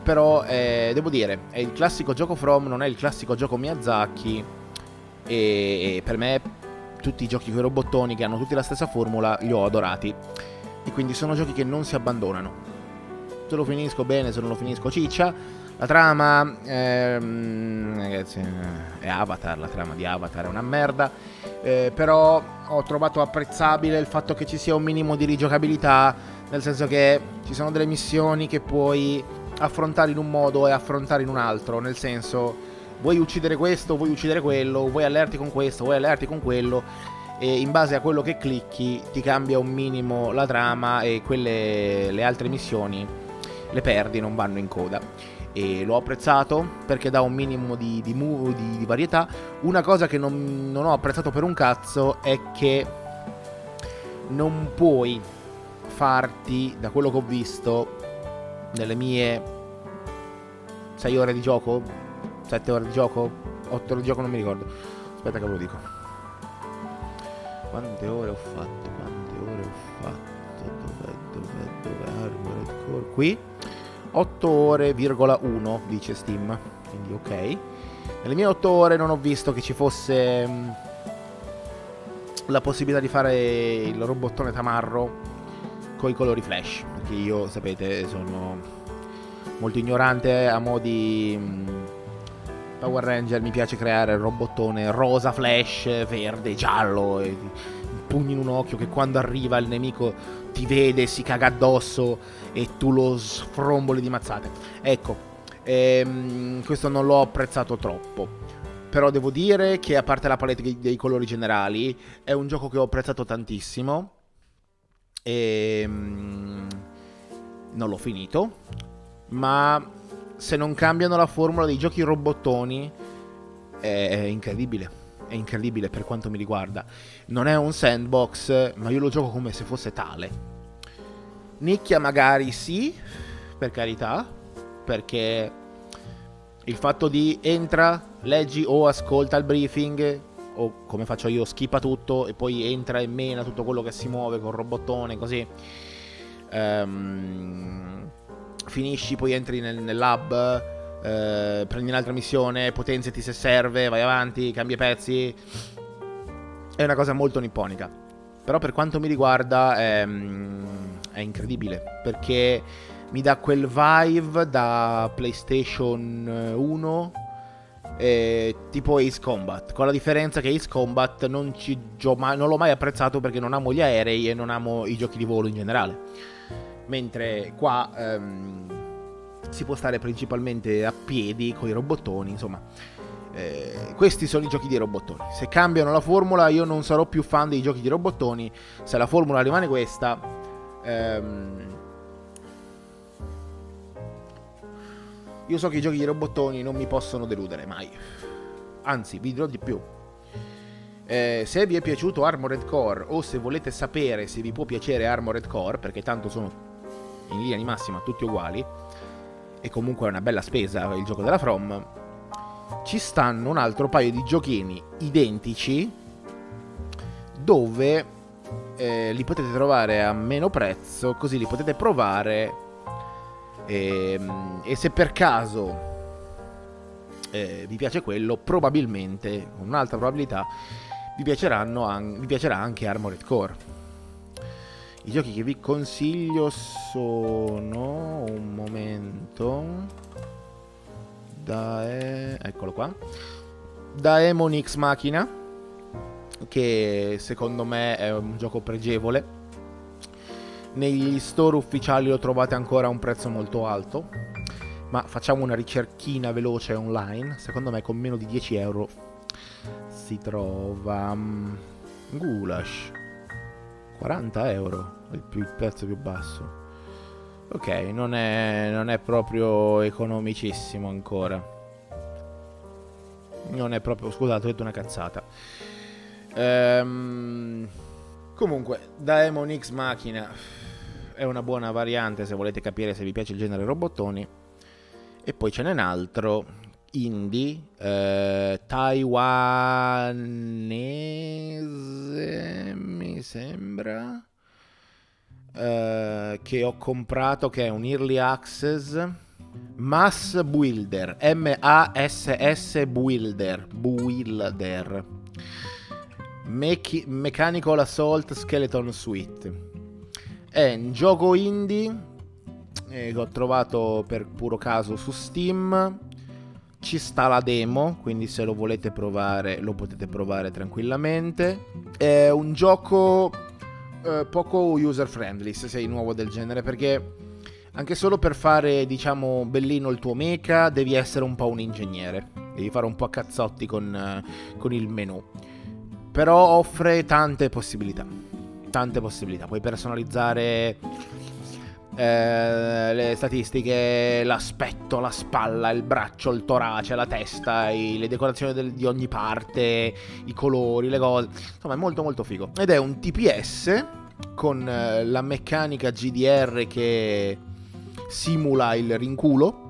Però eh, devo dire, è il classico gioco From, non è il classico gioco Miyazaki. E, e per me tutti i giochi con i robottoni che hanno tutti la stessa formula li ho adorati. E quindi sono giochi che non si abbandonano. Se lo finisco bene, se non lo finisco ciccia. La trama, ehm, ragazzi, è Avatar, la trama di Avatar è una merda. Eh, però ho trovato apprezzabile il fatto che ci sia un minimo di rigiocabilità, nel senso che ci sono delle missioni che puoi affrontare in un modo e affrontare in un altro, nel senso vuoi uccidere questo, vuoi uccidere quello, vuoi allerti con questo, vuoi allerti con quello e in base a quello che clicchi ti cambia un minimo la trama e quelle le altre missioni le perdi, non vanno in coda. E l'ho apprezzato perché dà un minimo di, di, di, di varietà. Una cosa che non, non ho apprezzato per un cazzo è che non puoi farti, da quello che ho visto, nelle mie 6 ore di gioco, 7 ore di gioco, 8 ore di gioco, non mi ricordo. Aspetta che ve lo dico. Quante ore ho fatto? Quante ore ho fatto? Dov'è? Dov'è? Dov'è? Armored Core? Qui 8 ore,1 dice Steam. Quindi ok. Nelle mie 8 ore non ho visto che ci fosse mm, la possibilità di fare il robottone tamarro con i colori flash. Perché io, sapete, sono molto ignorante a modi mm, Power Ranger mi piace creare il robottone rosa, flash, verde, giallo, e pugni in un occhio che quando arriva il nemico ti vede, si caga addosso e tu lo sfromboli di mazzate. Ecco, ehm, questo non l'ho apprezzato troppo. Però devo dire che a parte la palette dei colori generali, è un gioco che ho apprezzato tantissimo. E... Ehm, non l'ho finito. Ma se non cambiano la formula dei giochi robottoni, è, è incredibile. È incredibile per quanto mi riguarda. Non è un sandbox, ma io lo gioco come se fosse tale. Nicchia magari sì, per carità, perché il fatto di entra, leggi o ascolta il briefing, o come faccio io, skippa tutto e poi entra e mena tutto quello che si muove con robottone, così. Um, finisci, poi entri nel, nel lab, eh, prendi un'altra missione, potenziati se serve, vai avanti, cambia pezzi. È una cosa molto nipponica. Però per quanto mi riguarda è, mm, è incredibile, perché mi dà quel vibe da PlayStation 1 eh, tipo Ace Combat, con la differenza che Ace Combat non, ci, non l'ho mai apprezzato perché non amo gli aerei e non amo i giochi di volo in generale mentre qua ehm, si può stare principalmente a piedi con i robottoni, insomma. Eh, questi sono i giochi di robottoni. Se cambiano la formula, io non sarò più fan dei giochi di robottoni. Se la formula rimane questa, ehm, io so che i giochi di robottoni non mi possono deludere mai. Anzi, vi dirò di più. Eh, se vi è piaciuto Armored Core o se volete sapere se vi può piacere Armored Core, perché tanto sono in linea di massima tutti uguali, e comunque è una bella spesa il gioco della From, ci stanno un altro paio di giochini identici dove eh, li potete trovare a meno prezzo, così li potete provare e, ehm, e se per caso eh, vi piace quello, probabilmente, con un'alta probabilità, vi, vi piacerà anche Armored Core. I giochi che vi consiglio sono... Un momento... Da... Eccolo qua. Daemon X Machina, che secondo me è un gioco pregevole. Negli store ufficiali lo trovate ancora a un prezzo molto alto, ma facciamo una ricerchina veloce online. Secondo me con meno di 10 euro si trova... Mm, Gulash. 40 euro il, più, il prezzo più basso. Ok, non è, non è proprio economicissimo ancora. Non è proprio... Scusate, ho detto una cazzata. Ehm, comunque, Daemon X Machina è una buona variante se volete capire se vi piace il genere robottoni. E poi ce n'è un altro indie eh, taiwanese, mi sembra eh, che ho comprato che è un early access Mass Builder M-A-S-S Builder Builder Mech- Mechanical Assault Skeleton Suite è un gioco indie eh, che ho trovato per puro caso su Steam. Ci sta la demo, quindi se lo volete provare lo potete provare tranquillamente. È un gioco eh, poco user friendly se sei nuovo del genere perché anche solo per fare diciamo bellino il tuo mecha devi essere un po' un ingegnere, devi fare un po' a cazzotti con, uh, con il menu. Però offre tante possibilità, tante possibilità, puoi personalizzare eh, le statistiche, l'aspetto, la spalla, il braccio, il torace, la testa, i, le decorazioni del, di ogni parte, i colori, le cose. Insomma, è molto molto figo. Ed è un TPS con eh, la meccanica GDR che simula il rinculo.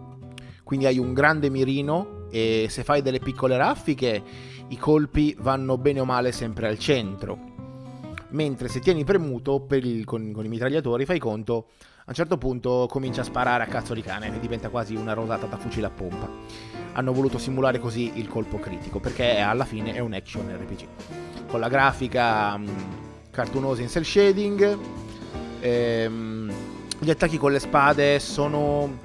Quindi hai un grande mirino e se fai delle piccole raffiche i colpi vanno bene o male sempre al centro. Mentre se tieni premuto il, con, con i mitragliatori fai conto a un certo punto comincia a sparare a cazzo di cane e diventa quasi una rosata da fucile a pompa. Hanno voluto simulare così il colpo critico, perché alla fine è un action RPG. Con la grafica mh, mm, cartunosa in cell shading, ehm, gli attacchi con le spade sono,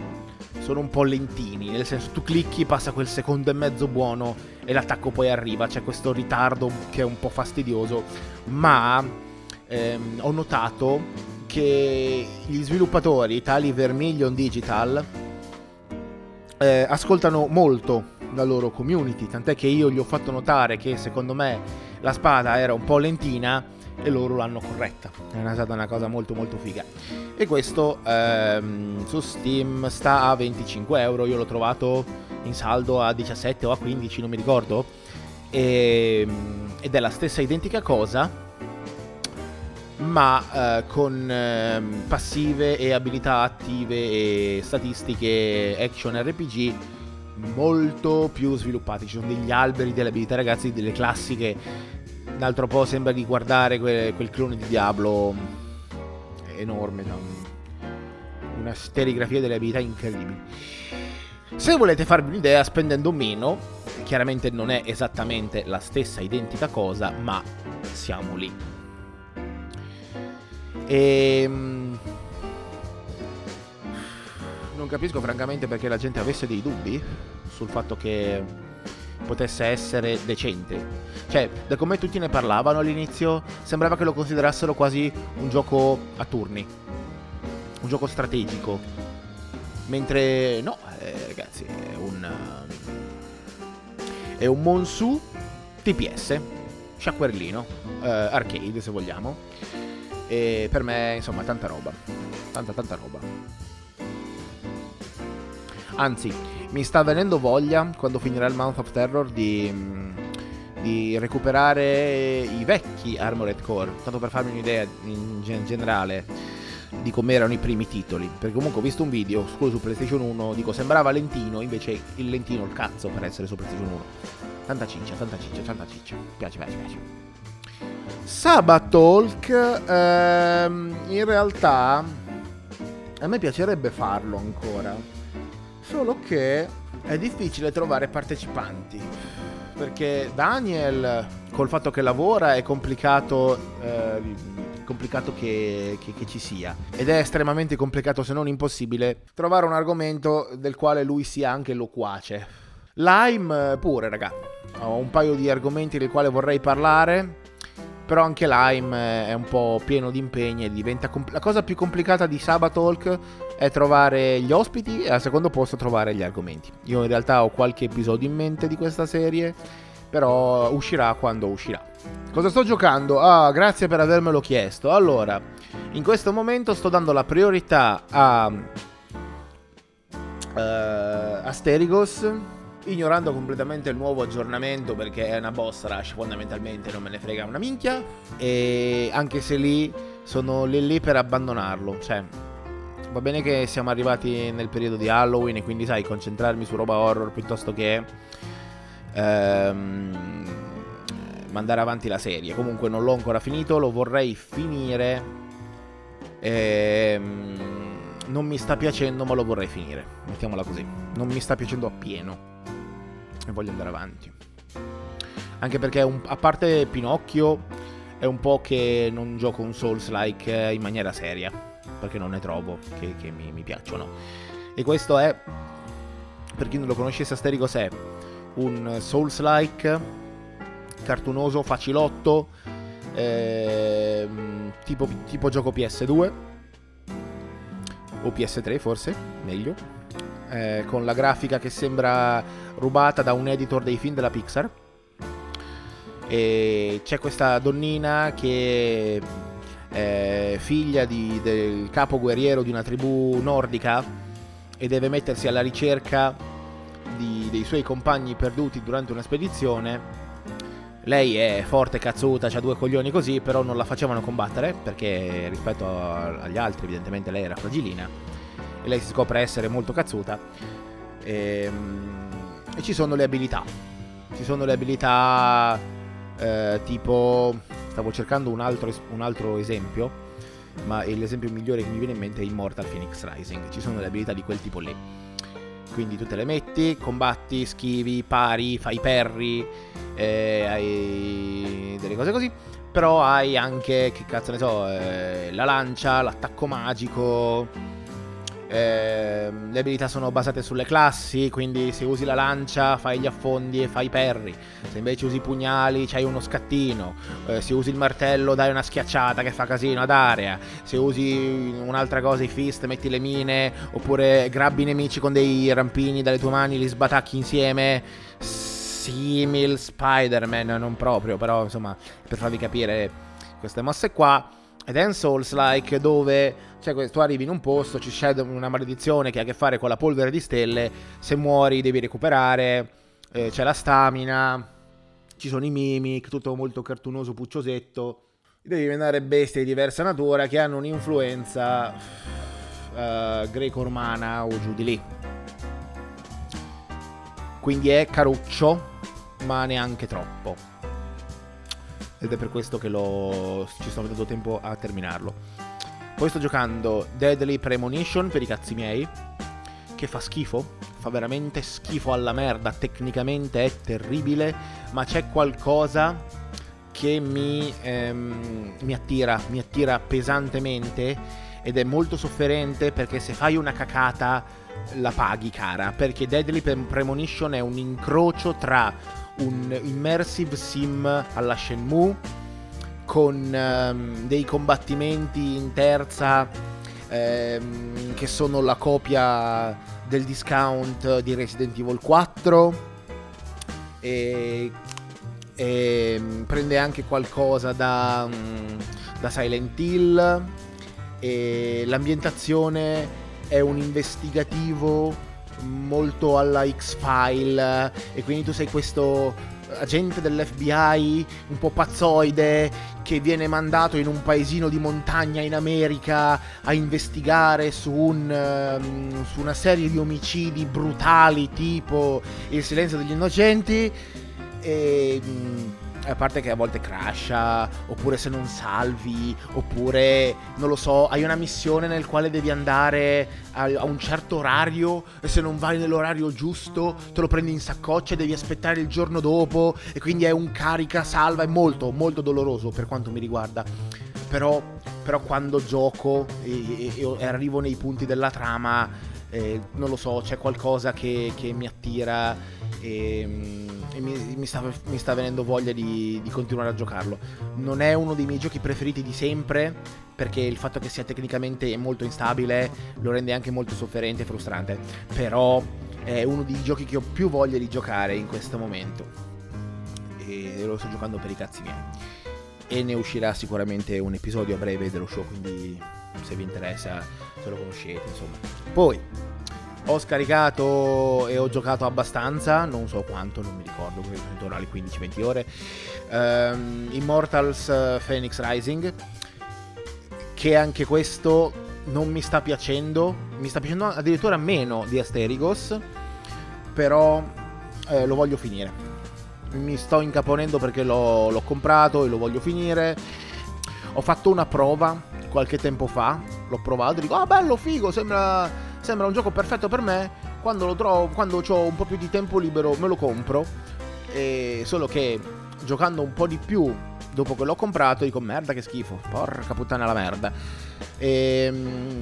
sono un po' lentini, nel senso tu clicchi, passa quel secondo e mezzo buono e l'attacco poi arriva, c'è questo ritardo che è un po' fastidioso, ma ehm, ho notato che gli sviluppatori, tali Vermilion Digital, eh, ascoltano molto la loro community, tant'è che io gli ho fatto notare che secondo me la spada era un po' lentina e loro l'hanno corretta. È stata una cosa molto molto figa. E questo ehm, su Steam sta a 25 euro, io l'ho trovato in saldo a 17 o a 15, non mi ricordo. E, ehm, ed è la stessa identica cosa ma eh, con eh, passive e abilità attive e statistiche action RPG molto più sviluppate. Ci sono degli alberi delle abilità, ragazzi, delle classiche. Un altro po' sembra di guardare quel, quel clone di Diablo enorme, no? una serigrafia delle abilità incredibili. Se volete farvi un'idea spendendo meno, chiaramente non è esattamente la stessa identica cosa, ma siamo lì. E... Ehm, non capisco francamente perché la gente avesse dei dubbi sul fatto che potesse essere decente. Cioè, da come tutti ne parlavano all'inizio, sembrava che lo considerassero quasi un gioco a turni. Un gioco strategico. Mentre no, eh, ragazzi, è un... È un Monsu TPS. Sciacquerlino. Eh, arcade, se vogliamo e per me, insomma, tanta roba. Tanta, tanta roba. Anzi, mi sta venendo voglia, quando finirà il Month of Terror, di, di recuperare i vecchi Armored Core. Tanto per farmi un'idea in generale di come erano i primi titoli. Perché comunque ho visto un video, su PlayStation 1, dico sembrava lentino, invece il lentino il cazzo per essere su PlayStation 1. Tanta ciccia, tanta ciccia, tanta ciccia. Piace, piace, piace. Sabatalk, ehm, in realtà a me piacerebbe farlo ancora, solo che è difficile trovare partecipanti, perché Daniel, col fatto che lavora, è complicato, eh, complicato che, che, che ci sia, ed è estremamente complicato, se non impossibile, trovare un argomento del quale lui sia anche loquace. Lime pure, raga. Ho un paio di argomenti del quale vorrei parlare però anche Lime è un po' pieno di impegni e diventa... Compl- la cosa più complicata di Sabatalk è trovare gli ospiti e al secondo posto trovare gli argomenti. Io in realtà ho qualche episodio in mente di questa serie, però uscirà quando uscirà. Cosa sto giocando? Ah, grazie per avermelo chiesto. Allora, in questo momento sto dando la priorità a... Uh, Asterigos ignorando completamente il nuovo aggiornamento perché è una boss rush fondamentalmente non me ne frega una minchia e anche se lì sono lì lì per abbandonarlo cioè va bene che siamo arrivati nel periodo di Halloween e quindi sai concentrarmi su roba horror piuttosto che ehm, mandare avanti la serie comunque non l'ho ancora finito lo vorrei finire ehm, non mi sta piacendo ma lo vorrei finire mettiamola così non mi sta piacendo appieno e voglio andare avanti. Anche perché un, a parte Pinocchio è un po' che non gioco un Souls-like in maniera seria. perché non ne trovo che, che mi, mi, piacciono. E questo è, per chi non lo conoscesse, Asterigos è un Souls-like, cartunoso, facilotto, eh, tipo, tipo gioco PS2 o PS3 forse, meglio, eh, con la grafica che sembra rubata da un editor dei film della Pixar. E c'è questa donnina che è figlia di, del capo guerriero di una tribù nordica e deve mettersi alla ricerca di, dei suoi compagni perduti durante una spedizione. Lei è forte, cazzuta, ha due coglioni così, però non la facevano combattere perché rispetto a, agli altri evidentemente lei era fragilina e lei si scopre essere molto cazzuta. E, ehm, e ci sono le abilità. Ci sono le abilità eh, tipo... Stavo cercando un altro, un altro esempio, ma l'esempio migliore che mi viene in mente è Immortal Phoenix Rising. Ci sono le abilità di quel tipo lì. Quindi tu te le metti, combatti, schivi, pari, fai perri, eh, hai delle cose così. Però hai anche, che cazzo ne so, eh, la lancia, l'attacco magico eh, le abilità sono basate sulle classi, quindi se usi la lancia fai gli affondi e fai perri. Se invece usi i pugnali c'hai uno scattino. Eh, se usi il martello dai una schiacciata che fa casino ad area. Se usi un'altra cosa, i fist, metti le mine. Oppure grabbi i nemici con dei rampini dalle tue mani, li sbatacchi insieme. Simil Spider-Man, non proprio, però insomma, per farvi capire queste mosse qua. Ed è un Souls-like dove cioè, tu arrivi in un posto, ci scende una maledizione che ha a che fare con la polvere di stelle, se muori devi recuperare, eh, c'è la stamina, ci sono i mimic, tutto molto cartunoso, pucciosetto. Devi diventare bestie di diversa natura che hanno un'influenza uh, greco-romana o giù di lì. Quindi è caruccio, ma neanche troppo ed è per questo che lo... ci sto mettendo tempo a terminarlo. Poi sto giocando Deadly Premonition per i cazzi miei, che fa schifo, fa veramente schifo alla merda, tecnicamente è terribile, ma c'è qualcosa che mi, ehm, mi attira, mi attira pesantemente ed è molto sofferente perché se fai una cacata la paghi cara, perché Deadly Premonition è un incrocio tra un immersive sim alla Shenmue con um, dei combattimenti in terza um, che sono la copia del discount di Resident Evil 4 e, e um, prende anche qualcosa da, da Silent Hill. E l'ambientazione è un investigativo molto alla X-File e quindi tu sei questo agente dell'FBI un po' pazzoide che viene mandato in un paesino di montagna in America a investigare su, un, um, su una serie di omicidi brutali tipo il silenzio degli innocenti e... A parte che a volte crasha, oppure se non salvi, oppure non lo so, hai una missione nel quale devi andare a, a, un certo orario e se non vai nell'orario giusto te lo prendi in saccoccia e devi aspettare il giorno dopo e quindi è un carica salva, è molto molto doloroso per quanto mi riguarda. Però, però quando gioco e, e, e arrivo nei punti della trama, eh, non lo so, c'è qualcosa che, che mi attira e, mm, e mi, mi, sta, mi, sta, venendo voglia di, di, continuare a giocarlo. Non è uno dei miei giochi preferiti di sempre, perché il fatto che sia tecnicamente molto instabile lo rende anche molto sofferente e frustrante, però è uno dei giochi che ho più voglia di giocare in questo momento. E lo sto giocando per i cazzi miei. E ne uscirà sicuramente un episodio a breve dello show, quindi se vi interessa, se lo conoscete, insomma. Poi, ho scaricato e ho giocato abbastanza, non so quanto, non mi ricordo, intorno alle 15-20 ore. Um, Immortals uh, Phoenix Rising, che anche questo non mi sta piacendo, mi sta piacendo addirittura meno di Asterigos, però eh, lo voglio finire. Mi sto incaponendo perché l'ho, l'ho comprato e lo voglio finire. Ho fatto una prova qualche tempo fa, l'ho provato, dico, ah bello, figo, sembra sembra un gioco perfetto per me, quando lo trovo, quando ho un po' più di tempo libero me lo compro, e solo che giocando un po' di più dopo che l'ho comprato dico merda che schifo, porca puttana la merda. E, ehm,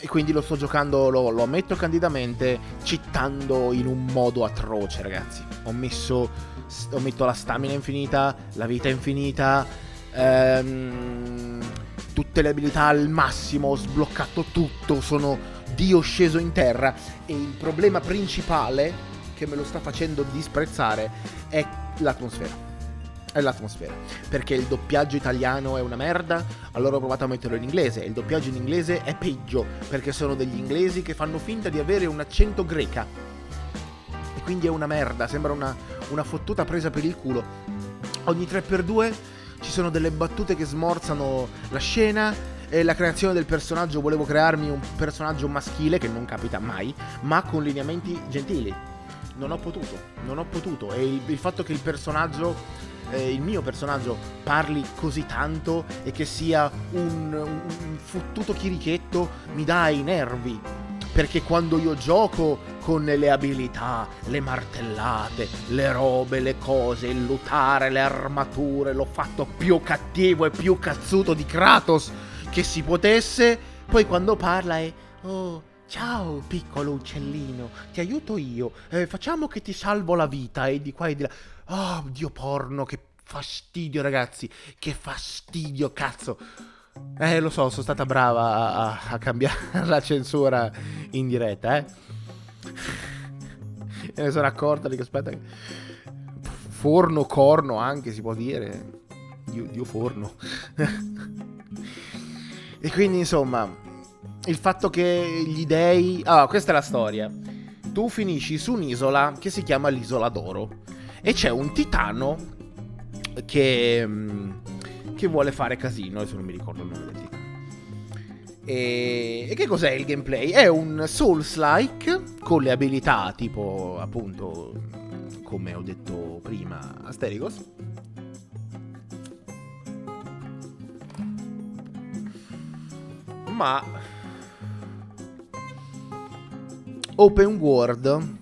e quindi lo sto giocando, lo, lo, ammetto candidamente, cittando in un modo atroce ragazzi. Ho messo, ho messo la stamina infinita, la vita infinita, ehm, tutte le abilità al massimo, ho sbloccato tutto, sono Dio sceso in terra e il problema principale che me lo sta facendo disprezzare è l'atmosfera. È l'atmosfera. Perché il doppiaggio italiano è una merda, allora ho provato a metterlo in inglese. Il doppiaggio in inglese è peggio, perché sono degli inglesi che fanno finta di avere un accento greca. E quindi è una merda, sembra una, una fottuta presa per il culo. Ogni 3x2 ci sono delle battute che smorzano la scena e la creazione del personaggio. Volevo crearmi un personaggio maschile che non capita mai, ma con lineamenti gentili. Non ho potuto, non ho potuto. E il, il fatto che il personaggio eh, il mio personaggio parli così tanto e che sia un, un, un fottuto chirichetto mi dà i nervi perché quando io gioco con le abilità, le martellate, le robe, le cose, il lootare, le armature, l'ho fatto più cattivo e più cazzuto di Kratos che si potesse, poi quando parla è oh ciao piccolo uccellino, ti aiuto io, eh, facciamo che ti salvo la vita e di qua e di là. Oh, dio porno, che fastidio ragazzi, che fastidio cazzo. Eh, lo so, sono stata brava a, a cambiare la censura in diretta, eh. E ne sono accorta che aspetta. Forno, corno anche si può dire. Dio, Dio forno. e quindi insomma, il fatto che gli dei... Ah, questa è la storia. Tu finisci su un'isola che si chiama l'isola d'oro. E c'è un titano che mm, che vuole fare casino, adesso non mi ricordo il nome del titolo. E... e che cos'è il gameplay? È un Souls-like con le abilità tipo, appunto, come ho detto prima, Asterigos. Ma open world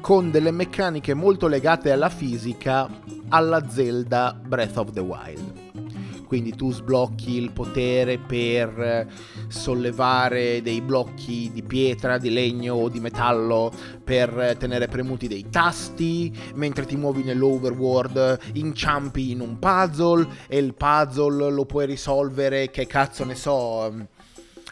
con delle meccaniche molto legate alla fisica alla Zelda Breath of the Wild. Quindi tu sblocchi il potere per sollevare dei blocchi di pietra, di legno o di metallo per tenere premuti dei tasti, mentre ti muovi nell'overworld inciampi in un puzzle e il puzzle lo puoi risolvere, che cazzo ne so,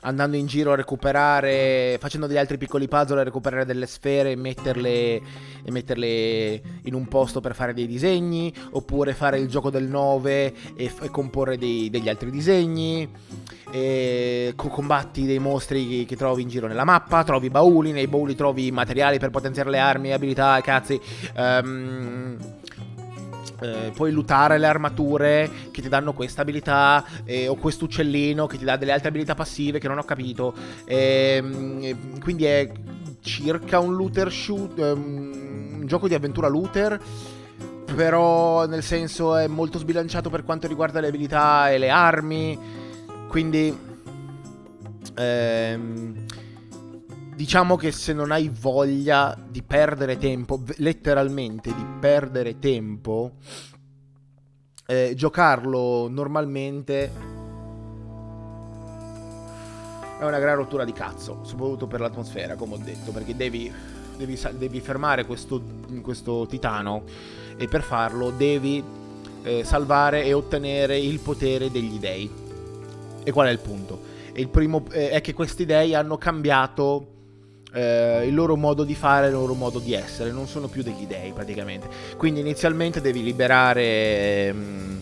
andando in giro a recuperare, facendo degli altri piccoli puzzle, a recuperare delle sfere e metterle, e metterle in un posto per fare dei disegni, oppure fare il gioco del 9 e, e comporre dei, degli altri disegni. E combatti dei mostri che trovi in giro nella mappa, trovi bauli, nei bauli trovi materiali per potenziare le armi, abilità, cazzi. Um, eh, puoi lootare le armature che ti danno questa abilità eh, o questo uccellino che ti dà delle altre abilità passive che non ho capito. Eh, quindi è circa un looter shoot, ehm, un gioco di avventura looter. Però nel senso è molto sbilanciato per quanto riguarda le abilità e le armi. Quindi... Ehm, diciamo che se non hai voglia di perdere tempo, letteralmente di perdere tempo, eh, giocarlo normalmente è una gran rottura di cazzo, soprattutto per l'atmosfera, come ho detto, perché devi, devi, devi fermare questo, questo, titano e per farlo devi eh, salvare e ottenere il potere degli dei. E qual è il punto? il primo eh, è che questi dei hanno cambiato eh, il loro modo di fare, il loro modo di essere, non sono più degli dei praticamente. Quindi inizialmente devi liberare ehm,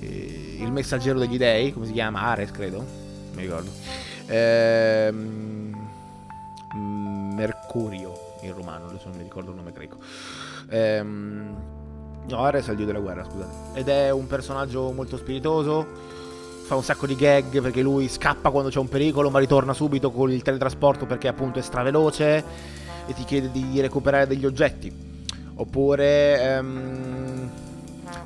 eh, il messaggero degli dei, come si chiama? Ares credo, mi ricordo. Ehm, Mercurio in romano, adesso non mi ricordo il nome greco. Ehm, no, Ares è il dio della guerra, scusate. Ed è un personaggio molto spiritoso fa un sacco di gag perché lui scappa quando c'è un pericolo ma ritorna subito con il teletrasporto perché appunto è straveloce e ti chiede di recuperare degli oggetti. Oppure um,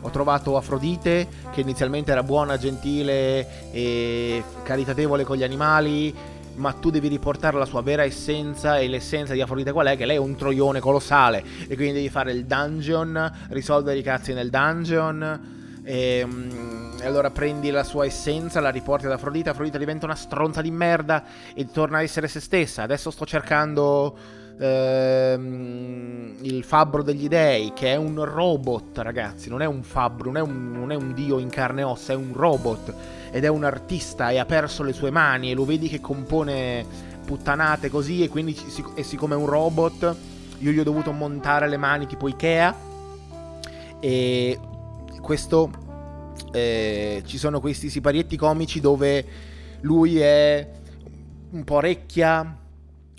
ho trovato Afrodite che inizialmente era buona, gentile e caritatevole con gli animali ma tu devi riportare la sua vera essenza e l'essenza di Afrodite qual è? Che lei è un troione colossale e quindi devi fare il dungeon, risolvere i cazzi nel dungeon. E, mm, e, allora prendi la sua essenza, la riporti ad Afrodite, Afrodite diventa una stronza di merda e torna a essere se stessa. Adesso sto cercando ehm, il fabbro degli dei, che è un robot, ragazzi, non è un fabbro, non è un, non è un dio in carne e ossa, è un robot ed è un artista e ha perso le sue mani e lo vedi che compone puttanate così e quindi e siccome è un robot io gli ho dovuto montare le mani tipo Ikea e questo eh, ci sono questi siparietti comici dove lui è un po' orecchia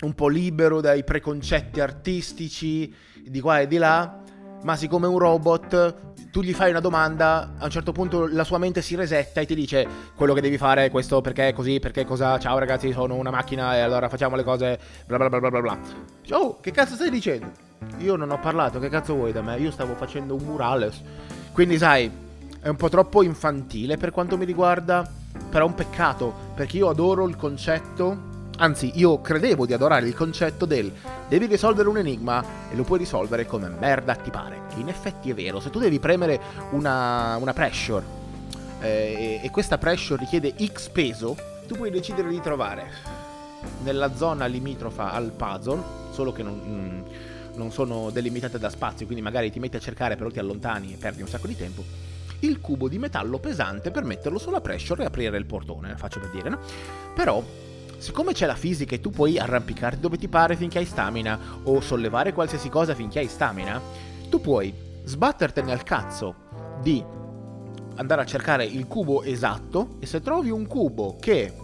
un po' libero dai preconcetti artistici di qua e di là ma siccome è un robot tu gli fai una domanda, a un certo punto la sua mente si resetta e ti dice quello che devi fare questo perché è così, perché cosa, ciao ragazzi sono una macchina e allora facciamo le cose bla bla bla bla bla bla. Oh, che cazzo stai dicendo? Io non ho parlato, che cazzo vuoi da me? Io stavo facendo un murales. Quindi sai, è un po' troppo infantile per quanto mi riguarda, però è un peccato, perché io adoro il concetto Anzi, io credevo di adorare il concetto del devi risolvere un enigma e lo puoi risolvere come merda ti pare. Che in effetti è vero, se tu devi premere una, una pressure eh, e questa pressure richiede X peso, tu puoi decidere di trovare nella zona limitrofa al puzzle, solo che non, mm, non sono delimitate da spazio, quindi magari ti metti a cercare però ti allontani e perdi un sacco di tempo, il cubo di metallo pesante per metterlo sulla pressure e aprire il portone, faccio per dire, no? Però Siccome c'è la fisica e tu puoi arrampicarti dove ti pare finché hai stamina, o sollevare qualsiasi cosa finché hai stamina, tu puoi sbattertene al cazzo di andare a cercare il cubo esatto e se trovi un cubo che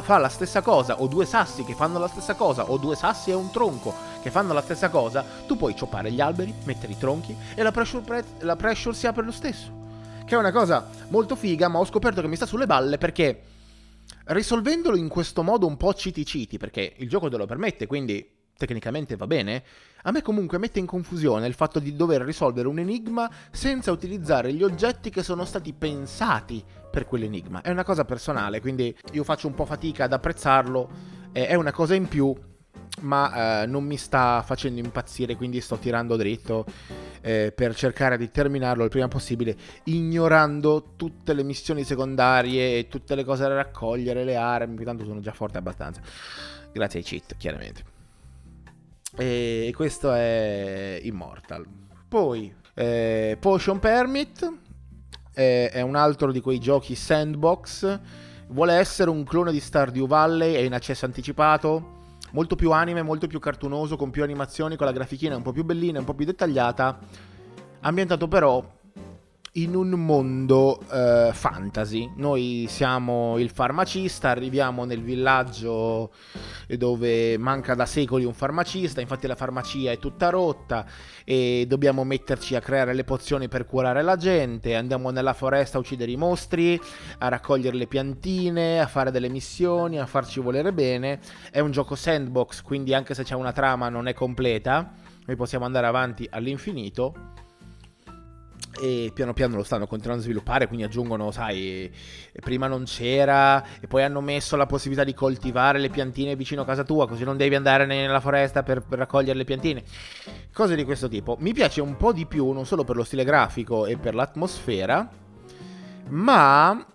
fa la stessa cosa o due sassi che fanno la stessa cosa o due sassi e un tronco che fanno la stessa cosa, tu puoi cioppare gli alberi, mettere i tronchi e la pressure, pre- la pressure si apre lo stesso. Che è una cosa molto figa, ma ho scoperto che mi sta sulle balle perché risolvendolo in questo modo un po' citi citi, perché il gioco te lo permette, quindi tecnicamente va bene, a me comunque mette in confusione il fatto di dover risolvere un enigma senza utilizzare gli oggetti che sono stati pensati per quell'enigma. È una cosa personale, quindi io faccio un po' fatica ad apprezzarlo, è una cosa in più, ma eh, non mi sta facendo impazzire, quindi sto tirando dritto eh, per cercare di terminarlo il prima possibile, ignorando tutte le missioni secondarie e tutte le cose da raccogliere, le armi, tanto sono già forte abbastanza. Grazie ai cheat, chiaramente. E questo è Immortal. Poi, eh, Potion Permit eh, è un altro di quei giochi sandbox. Vuole essere un clone di Stardew Valley, è in accesso anticipato molto più anime, molto più cartunoso, con più animazioni, con la grafichina un po' più bellina, un po' più dettagliata, ambientato però in un mondo uh, fantasy. Noi siamo il farmacista, arriviamo nel villaggio dove manca da secoli un farmacista, infatti la farmacia è tutta rotta e dobbiamo metterci a creare le pozioni per curare la gente, andiamo nella foresta a uccidere i mostri, a raccogliere le piantine, a fare delle missioni, a farci volere bene. È un gioco sandbox, quindi anche se c'è una trama non è completa, noi possiamo andare avanti all'infinito e piano piano lo stanno continuando a sviluppare, quindi aggiungono, sai, prima non c'era e poi hanno messo la possibilità di coltivare le piantine vicino a casa tua, così non devi andare nella foresta per, raccogliere le piantine. Cose di questo tipo. Mi piace un po' di più, non solo per lo stile grafico e per l'atmosfera, ma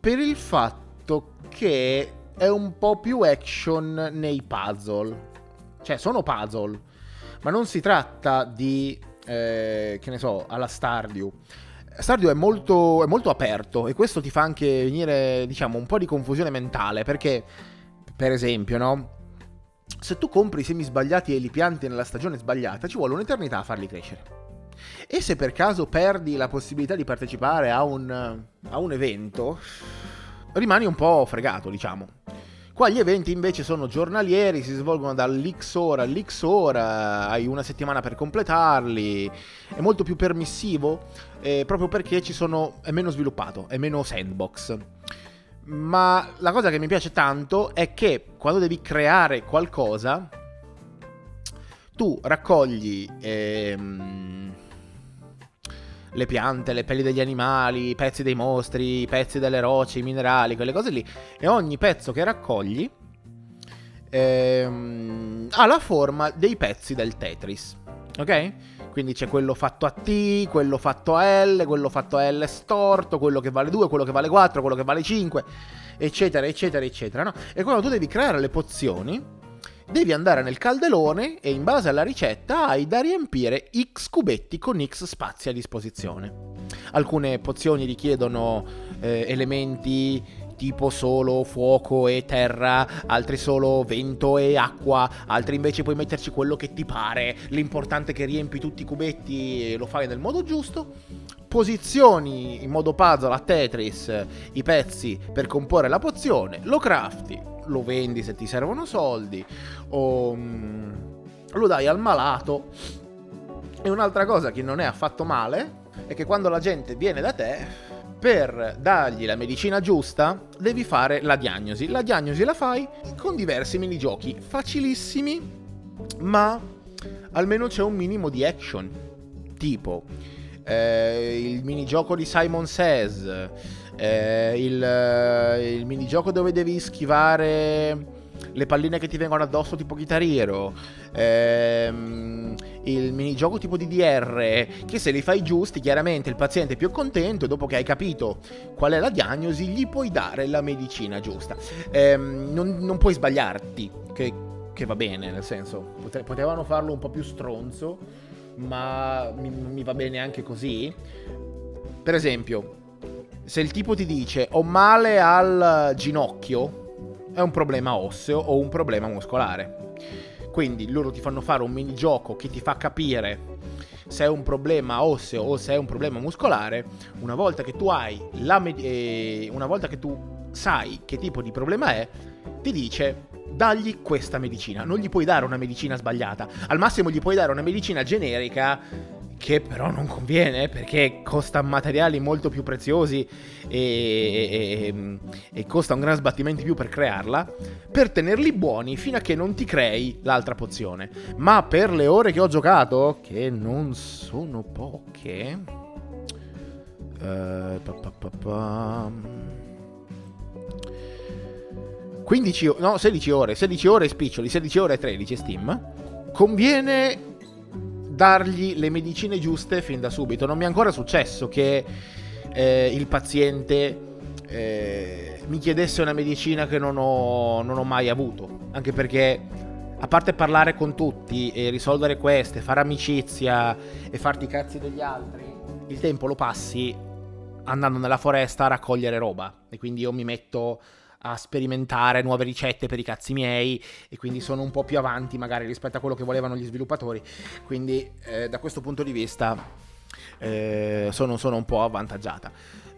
per il fatto che è un po' più action nei puzzle. Cioè, sono puzzle, ma non si tratta di eh, che ne so, alla Stardew. Stardew è molto, è molto aperto e questo ti fa anche venire, diciamo, un po' di confusione mentale perché, per esempio, no? Se tu compri i semi sbagliati e li pianti nella stagione sbagliata, ci vuole un'eternità a farli crescere. E se per caso perdi la possibilità di partecipare a un, a un evento, rimani un po' fregato, diciamo. Qua gli eventi invece sono giornalieri, si svolgono dall'X ora all'X ora, hai una settimana per completarli, è molto più permissivo eh, proprio perché sono, è meno sviluppato, è meno sandbox. Ma la cosa che mi piace tanto è che quando devi creare qualcosa, tu raccogli... Ehm, le piante, le pelli degli animali, i pezzi dei mostri, i pezzi delle rocce, i minerali, quelle cose lì. E ogni pezzo che raccogli ehm, ha la forma dei pezzi del Tetris. Ok? Quindi c'è quello fatto a T, quello fatto a L, quello fatto a L storto, quello che vale 2, quello che vale 4, quello che vale 5, eccetera, eccetera, eccetera. No? E quando tu devi creare le pozioni, devi andare nel calderone e in base alla ricetta hai da riempire X cubetti con X spazi a disposizione. Alcune pozioni richiedono eh, elementi tipo solo fuoco e terra, altri solo vento e acqua, altri invece puoi metterci quello che ti pare, l'importante è che riempi tutti i cubetti e lo fai nel modo giusto. Posizioni in modo puzzle a Tetris i pezzi per comporre la pozione, lo crafti, lo vendi se ti servono soldi o mm, lo dai al malato. E un'altra cosa che non è affatto male è che quando la gente viene da te per dargli la medicina giusta devi fare la diagnosi. La diagnosi la fai con diversi minigiochi, facilissimi, ma almeno c'è un minimo di action. Tipo eh, il minigioco di Simon Says, eh, il, eh, il minigioco dove devi schivare le palline che ti vengono addosso tipo chitarriero, ehm, il minigioco tipo DDR, che se li fai giusti chiaramente il paziente è più contento dopo che hai capito qual è la diagnosi gli puoi dare la medicina giusta. Ehm, non, non, puoi sbagliarti, che, che, va bene, nel senso, potevano farlo un po' più stronzo, ma mi, mi va bene anche così. Per esempio, se il tipo ti dice ho male al ginocchio, è un problema osseo o un problema muscolare. Quindi loro ti fanno fare un minigioco che ti fa capire se è un problema osseo o se è un problema muscolare. Una volta che tu hai la med- eh, una volta che tu sai che tipo di problema è, ti dice dagli questa medicina. Non gli puoi dare una medicina sbagliata. Al massimo gli puoi dare una medicina generica che però non conviene perché costa materiali molto più preziosi e, e, e, costa un gran sbattimento in più per crearla, per tenerli buoni fino a che non ti crei l'altra pozione. Ma per le ore che ho giocato, che non sono poche... Pa, 15 no 16 ore 16 ore spiccioli 16 ore e 13 Steam conviene dargli le medicine giuste fin da subito. Non mi è ancora successo che eh, il paziente eh, mi chiedesse una medicina che non ho, non ho mai avuto. Anche perché, a parte parlare con tutti e risolvere queste, fare amicizia e farti i cazzi degli altri, il tempo lo passi andando nella foresta a raccogliere roba. E quindi io mi metto a sperimentare nuove ricette per i cazzi miei e quindi sono un po' più avanti magari rispetto a quello che volevano gli sviluppatori. Quindi eh, da questo punto di vista eh, sono, sono, un po' avvantaggiata.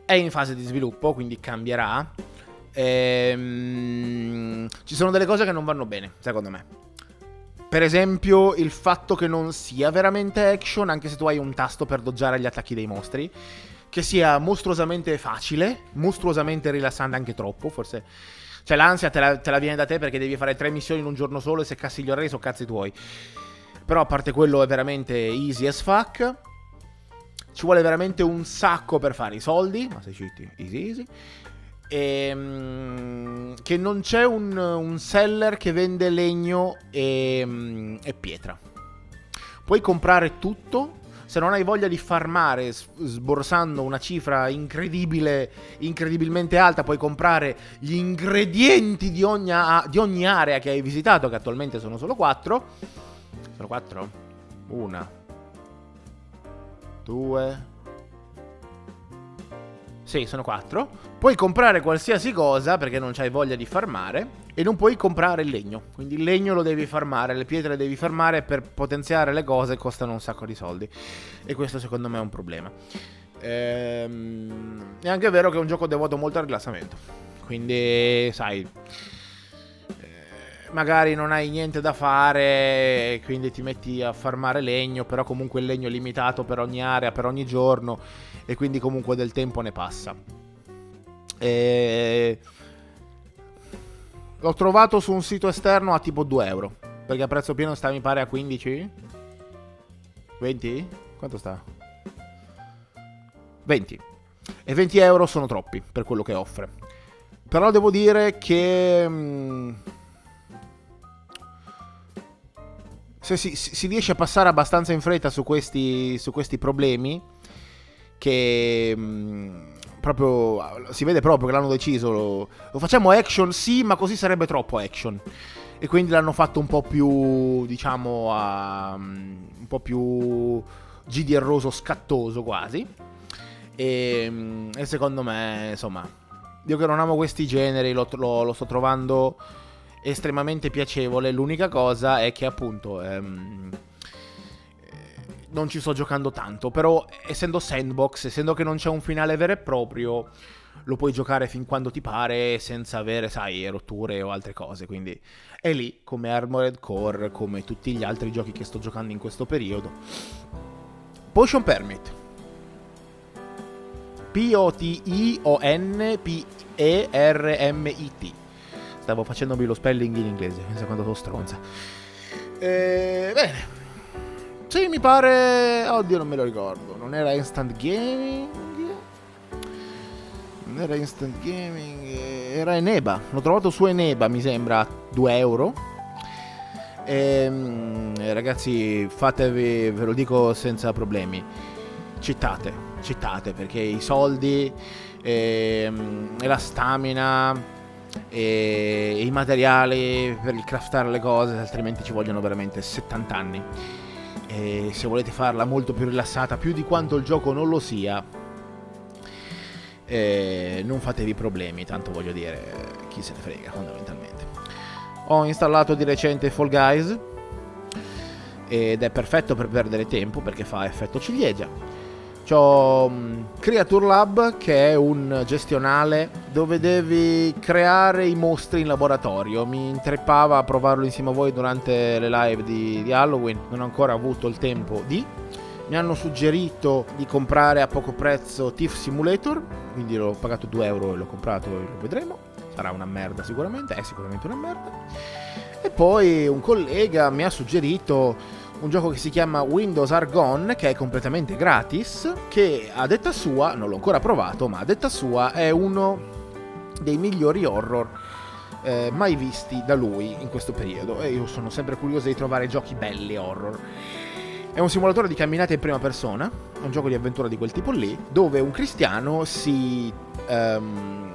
È in fase di sviluppo, quindi cambierà. Ehm, ci sono delle cose che non vanno bene, secondo me. Per esempio, il fatto che non sia veramente action, anche se tu hai un tasto per doggiare gli attacchi dei mostri che sia mostruosamente facile, mostruosamente rilassante anche troppo, forse... Cioè l'ansia te la, te la viene da te perché devi fare tre missioni in un giorno solo e se cassi gli orari sono cazzi tuoi. Però a parte quello è veramente easy as fuck. Ci vuole veramente un sacco per fare i soldi. Ma sei citti, easy easy. E, ehm, che non c'è un, un, seller che vende legno e, e pietra. Puoi comprare tutto se non hai voglia di farmare sborsando una cifra incredibile, incredibilmente alta, puoi comprare gli ingredienti di ogni, di ogni area che hai visitato, che attualmente sono solo 4. Sono 4? Una. Due. Sì, sono 4. Puoi comprare qualsiasi cosa perché non hai voglia di farmare e non puoi comprare il legno. Quindi il legno lo devi farmare, le pietre le devi farmare per potenziare le cose costano un sacco di soldi. E questo secondo me è un problema. Ehm, è anche vero che è un gioco devoto molto al rilassamento. Quindi, sai, eh, magari non hai niente da fare, quindi ti metti a farmare legno, però comunque il legno è limitato per ogni area, per ogni giorno, e quindi comunque del tempo ne passa. E... L'ho trovato su un sito esterno a tipo 2 euro, perché a prezzo pieno sta mi pare a 15? 20? Quanto sta? 20. E 20 euro sono troppi per quello che offre. Però devo dire che... Mm, se si, si, riesce a passare abbastanza in fretta su questi, su questi problemi, che mm, proprio si vede proprio che l'hanno deciso, lo, lo facciamo action sì, ma così sarebbe troppo action e quindi l'hanno fatto un po' più, diciamo, a, un po' più GDRoso, scattoso quasi. E, e, secondo me, insomma, io che non amo questi generi, lo, lo, lo, sto trovando estremamente piacevole. L'unica cosa è che appunto... Ehm, non ci sto giocando tanto, però essendo sandbox, essendo che non c'è un finale vero e proprio, lo puoi giocare fin quando ti pare senza avere, sai, rotture o altre cose, quindi è lì come Armored Core, come tutti gli altri giochi che sto giocando in questo periodo. Potion Permit. P-O-T-I-O-N-P-E-R-M-I-T. Stavo facendomi lo spelling in inglese, pensa quando sono stronza. Eh, bene. Sì, mi pare... Oddio, non me lo ricordo. Non era Instant Gaming? Non era Instant Gaming, era Eneba. L'ho trovato su Eneba, mi sembra, 2 euro. E, ehm, ragazzi, fatevi, ve lo dico senza problemi. Citate, citate, perché i soldi e, ehm, e la stamina e i materiali per craftare le cose, altrimenti ci vogliono veramente 70 anni. E se volete farla molto più rilassata, più di quanto il gioco non lo sia, eh, non fatevi problemi, tanto voglio dire, chi se ne frega fondamentalmente. Ho installato di recente Fall Guys ed è perfetto per perdere tempo perché fa effetto ciliegia. C'ho um, Creature Lab che è un gestionale dove devi creare i mostri in laboratorio. Mi intreppava a provarlo insieme a voi durante le live di, di Halloween, non ho ancora avuto il tempo di mi hanno suggerito di comprare a poco prezzo Thief Simulator, quindi l'ho pagato 2 euro e l'ho comprato e lo vedremo. Sarà una merda sicuramente, è sicuramente una merda. E poi un collega mi ha suggerito un gioco che si chiama Windows Are Gone, che è completamente gratis, che a detta sua, non l'ho ancora provato, ma a detta sua è uno dei migliori horror eh, mai visti da lui in questo periodo. E io sono sempre curioso di trovare giochi belli horror. È un simulatore di camminata in prima persona, un gioco di avventura di quel tipo lì, dove un cristiano si um,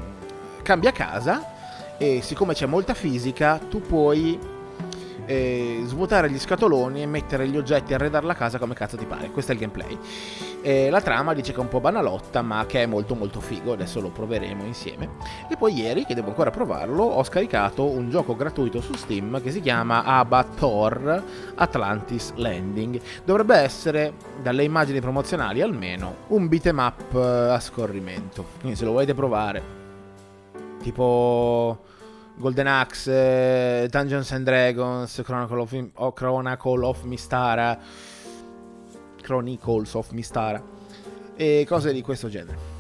cambia casa e siccome c'è molta fisica, tu puoi eh, svuotare gli scatoloni e mettere gli oggetti, arredare la casa come cazzo ti pare. Questo è il gameplay. Eh, la trama dice che è un po' banalotta, ma che è molto molto figo. Adesso lo proveremo insieme. E poi ieri, che devo ancora provarlo, ho scaricato un gioco gratuito su Steam che si chiama Abator Atlantis Landing. Dovrebbe essere, dalle immagini promozionali almeno, un beat'em up eh, a scorrimento. Quindi se lo volete provare, tipo Golden Axe, eh, Dungeons and Dragons, Chronicle of, oh, Chronicle of Mistara, Chronicles of Mistara e cose di questo genere.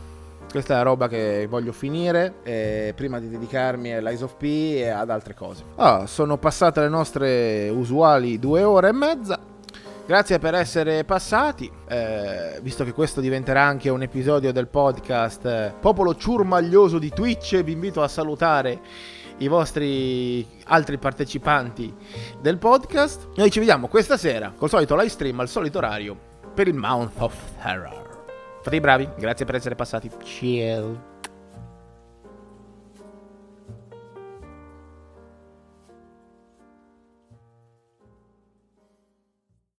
Questa è la roba che voglio finire eh, prima di dedicarmi all'Eyes of P e ad altre cose. Ah, sono passate le nostre usuali due ore e mezza. Grazie per essere passati, eh, visto che questo diventerà anche un episodio del podcast eh, Popolo Ciurmaglioso di Twitch, vi invito a salutare i vostri altri partecipanti del podcast. Noi ci vediamo questa sera col solito live stream al solito orario per il Mount of Terror. Fate i bravi, grazie per essere passati. Ciao.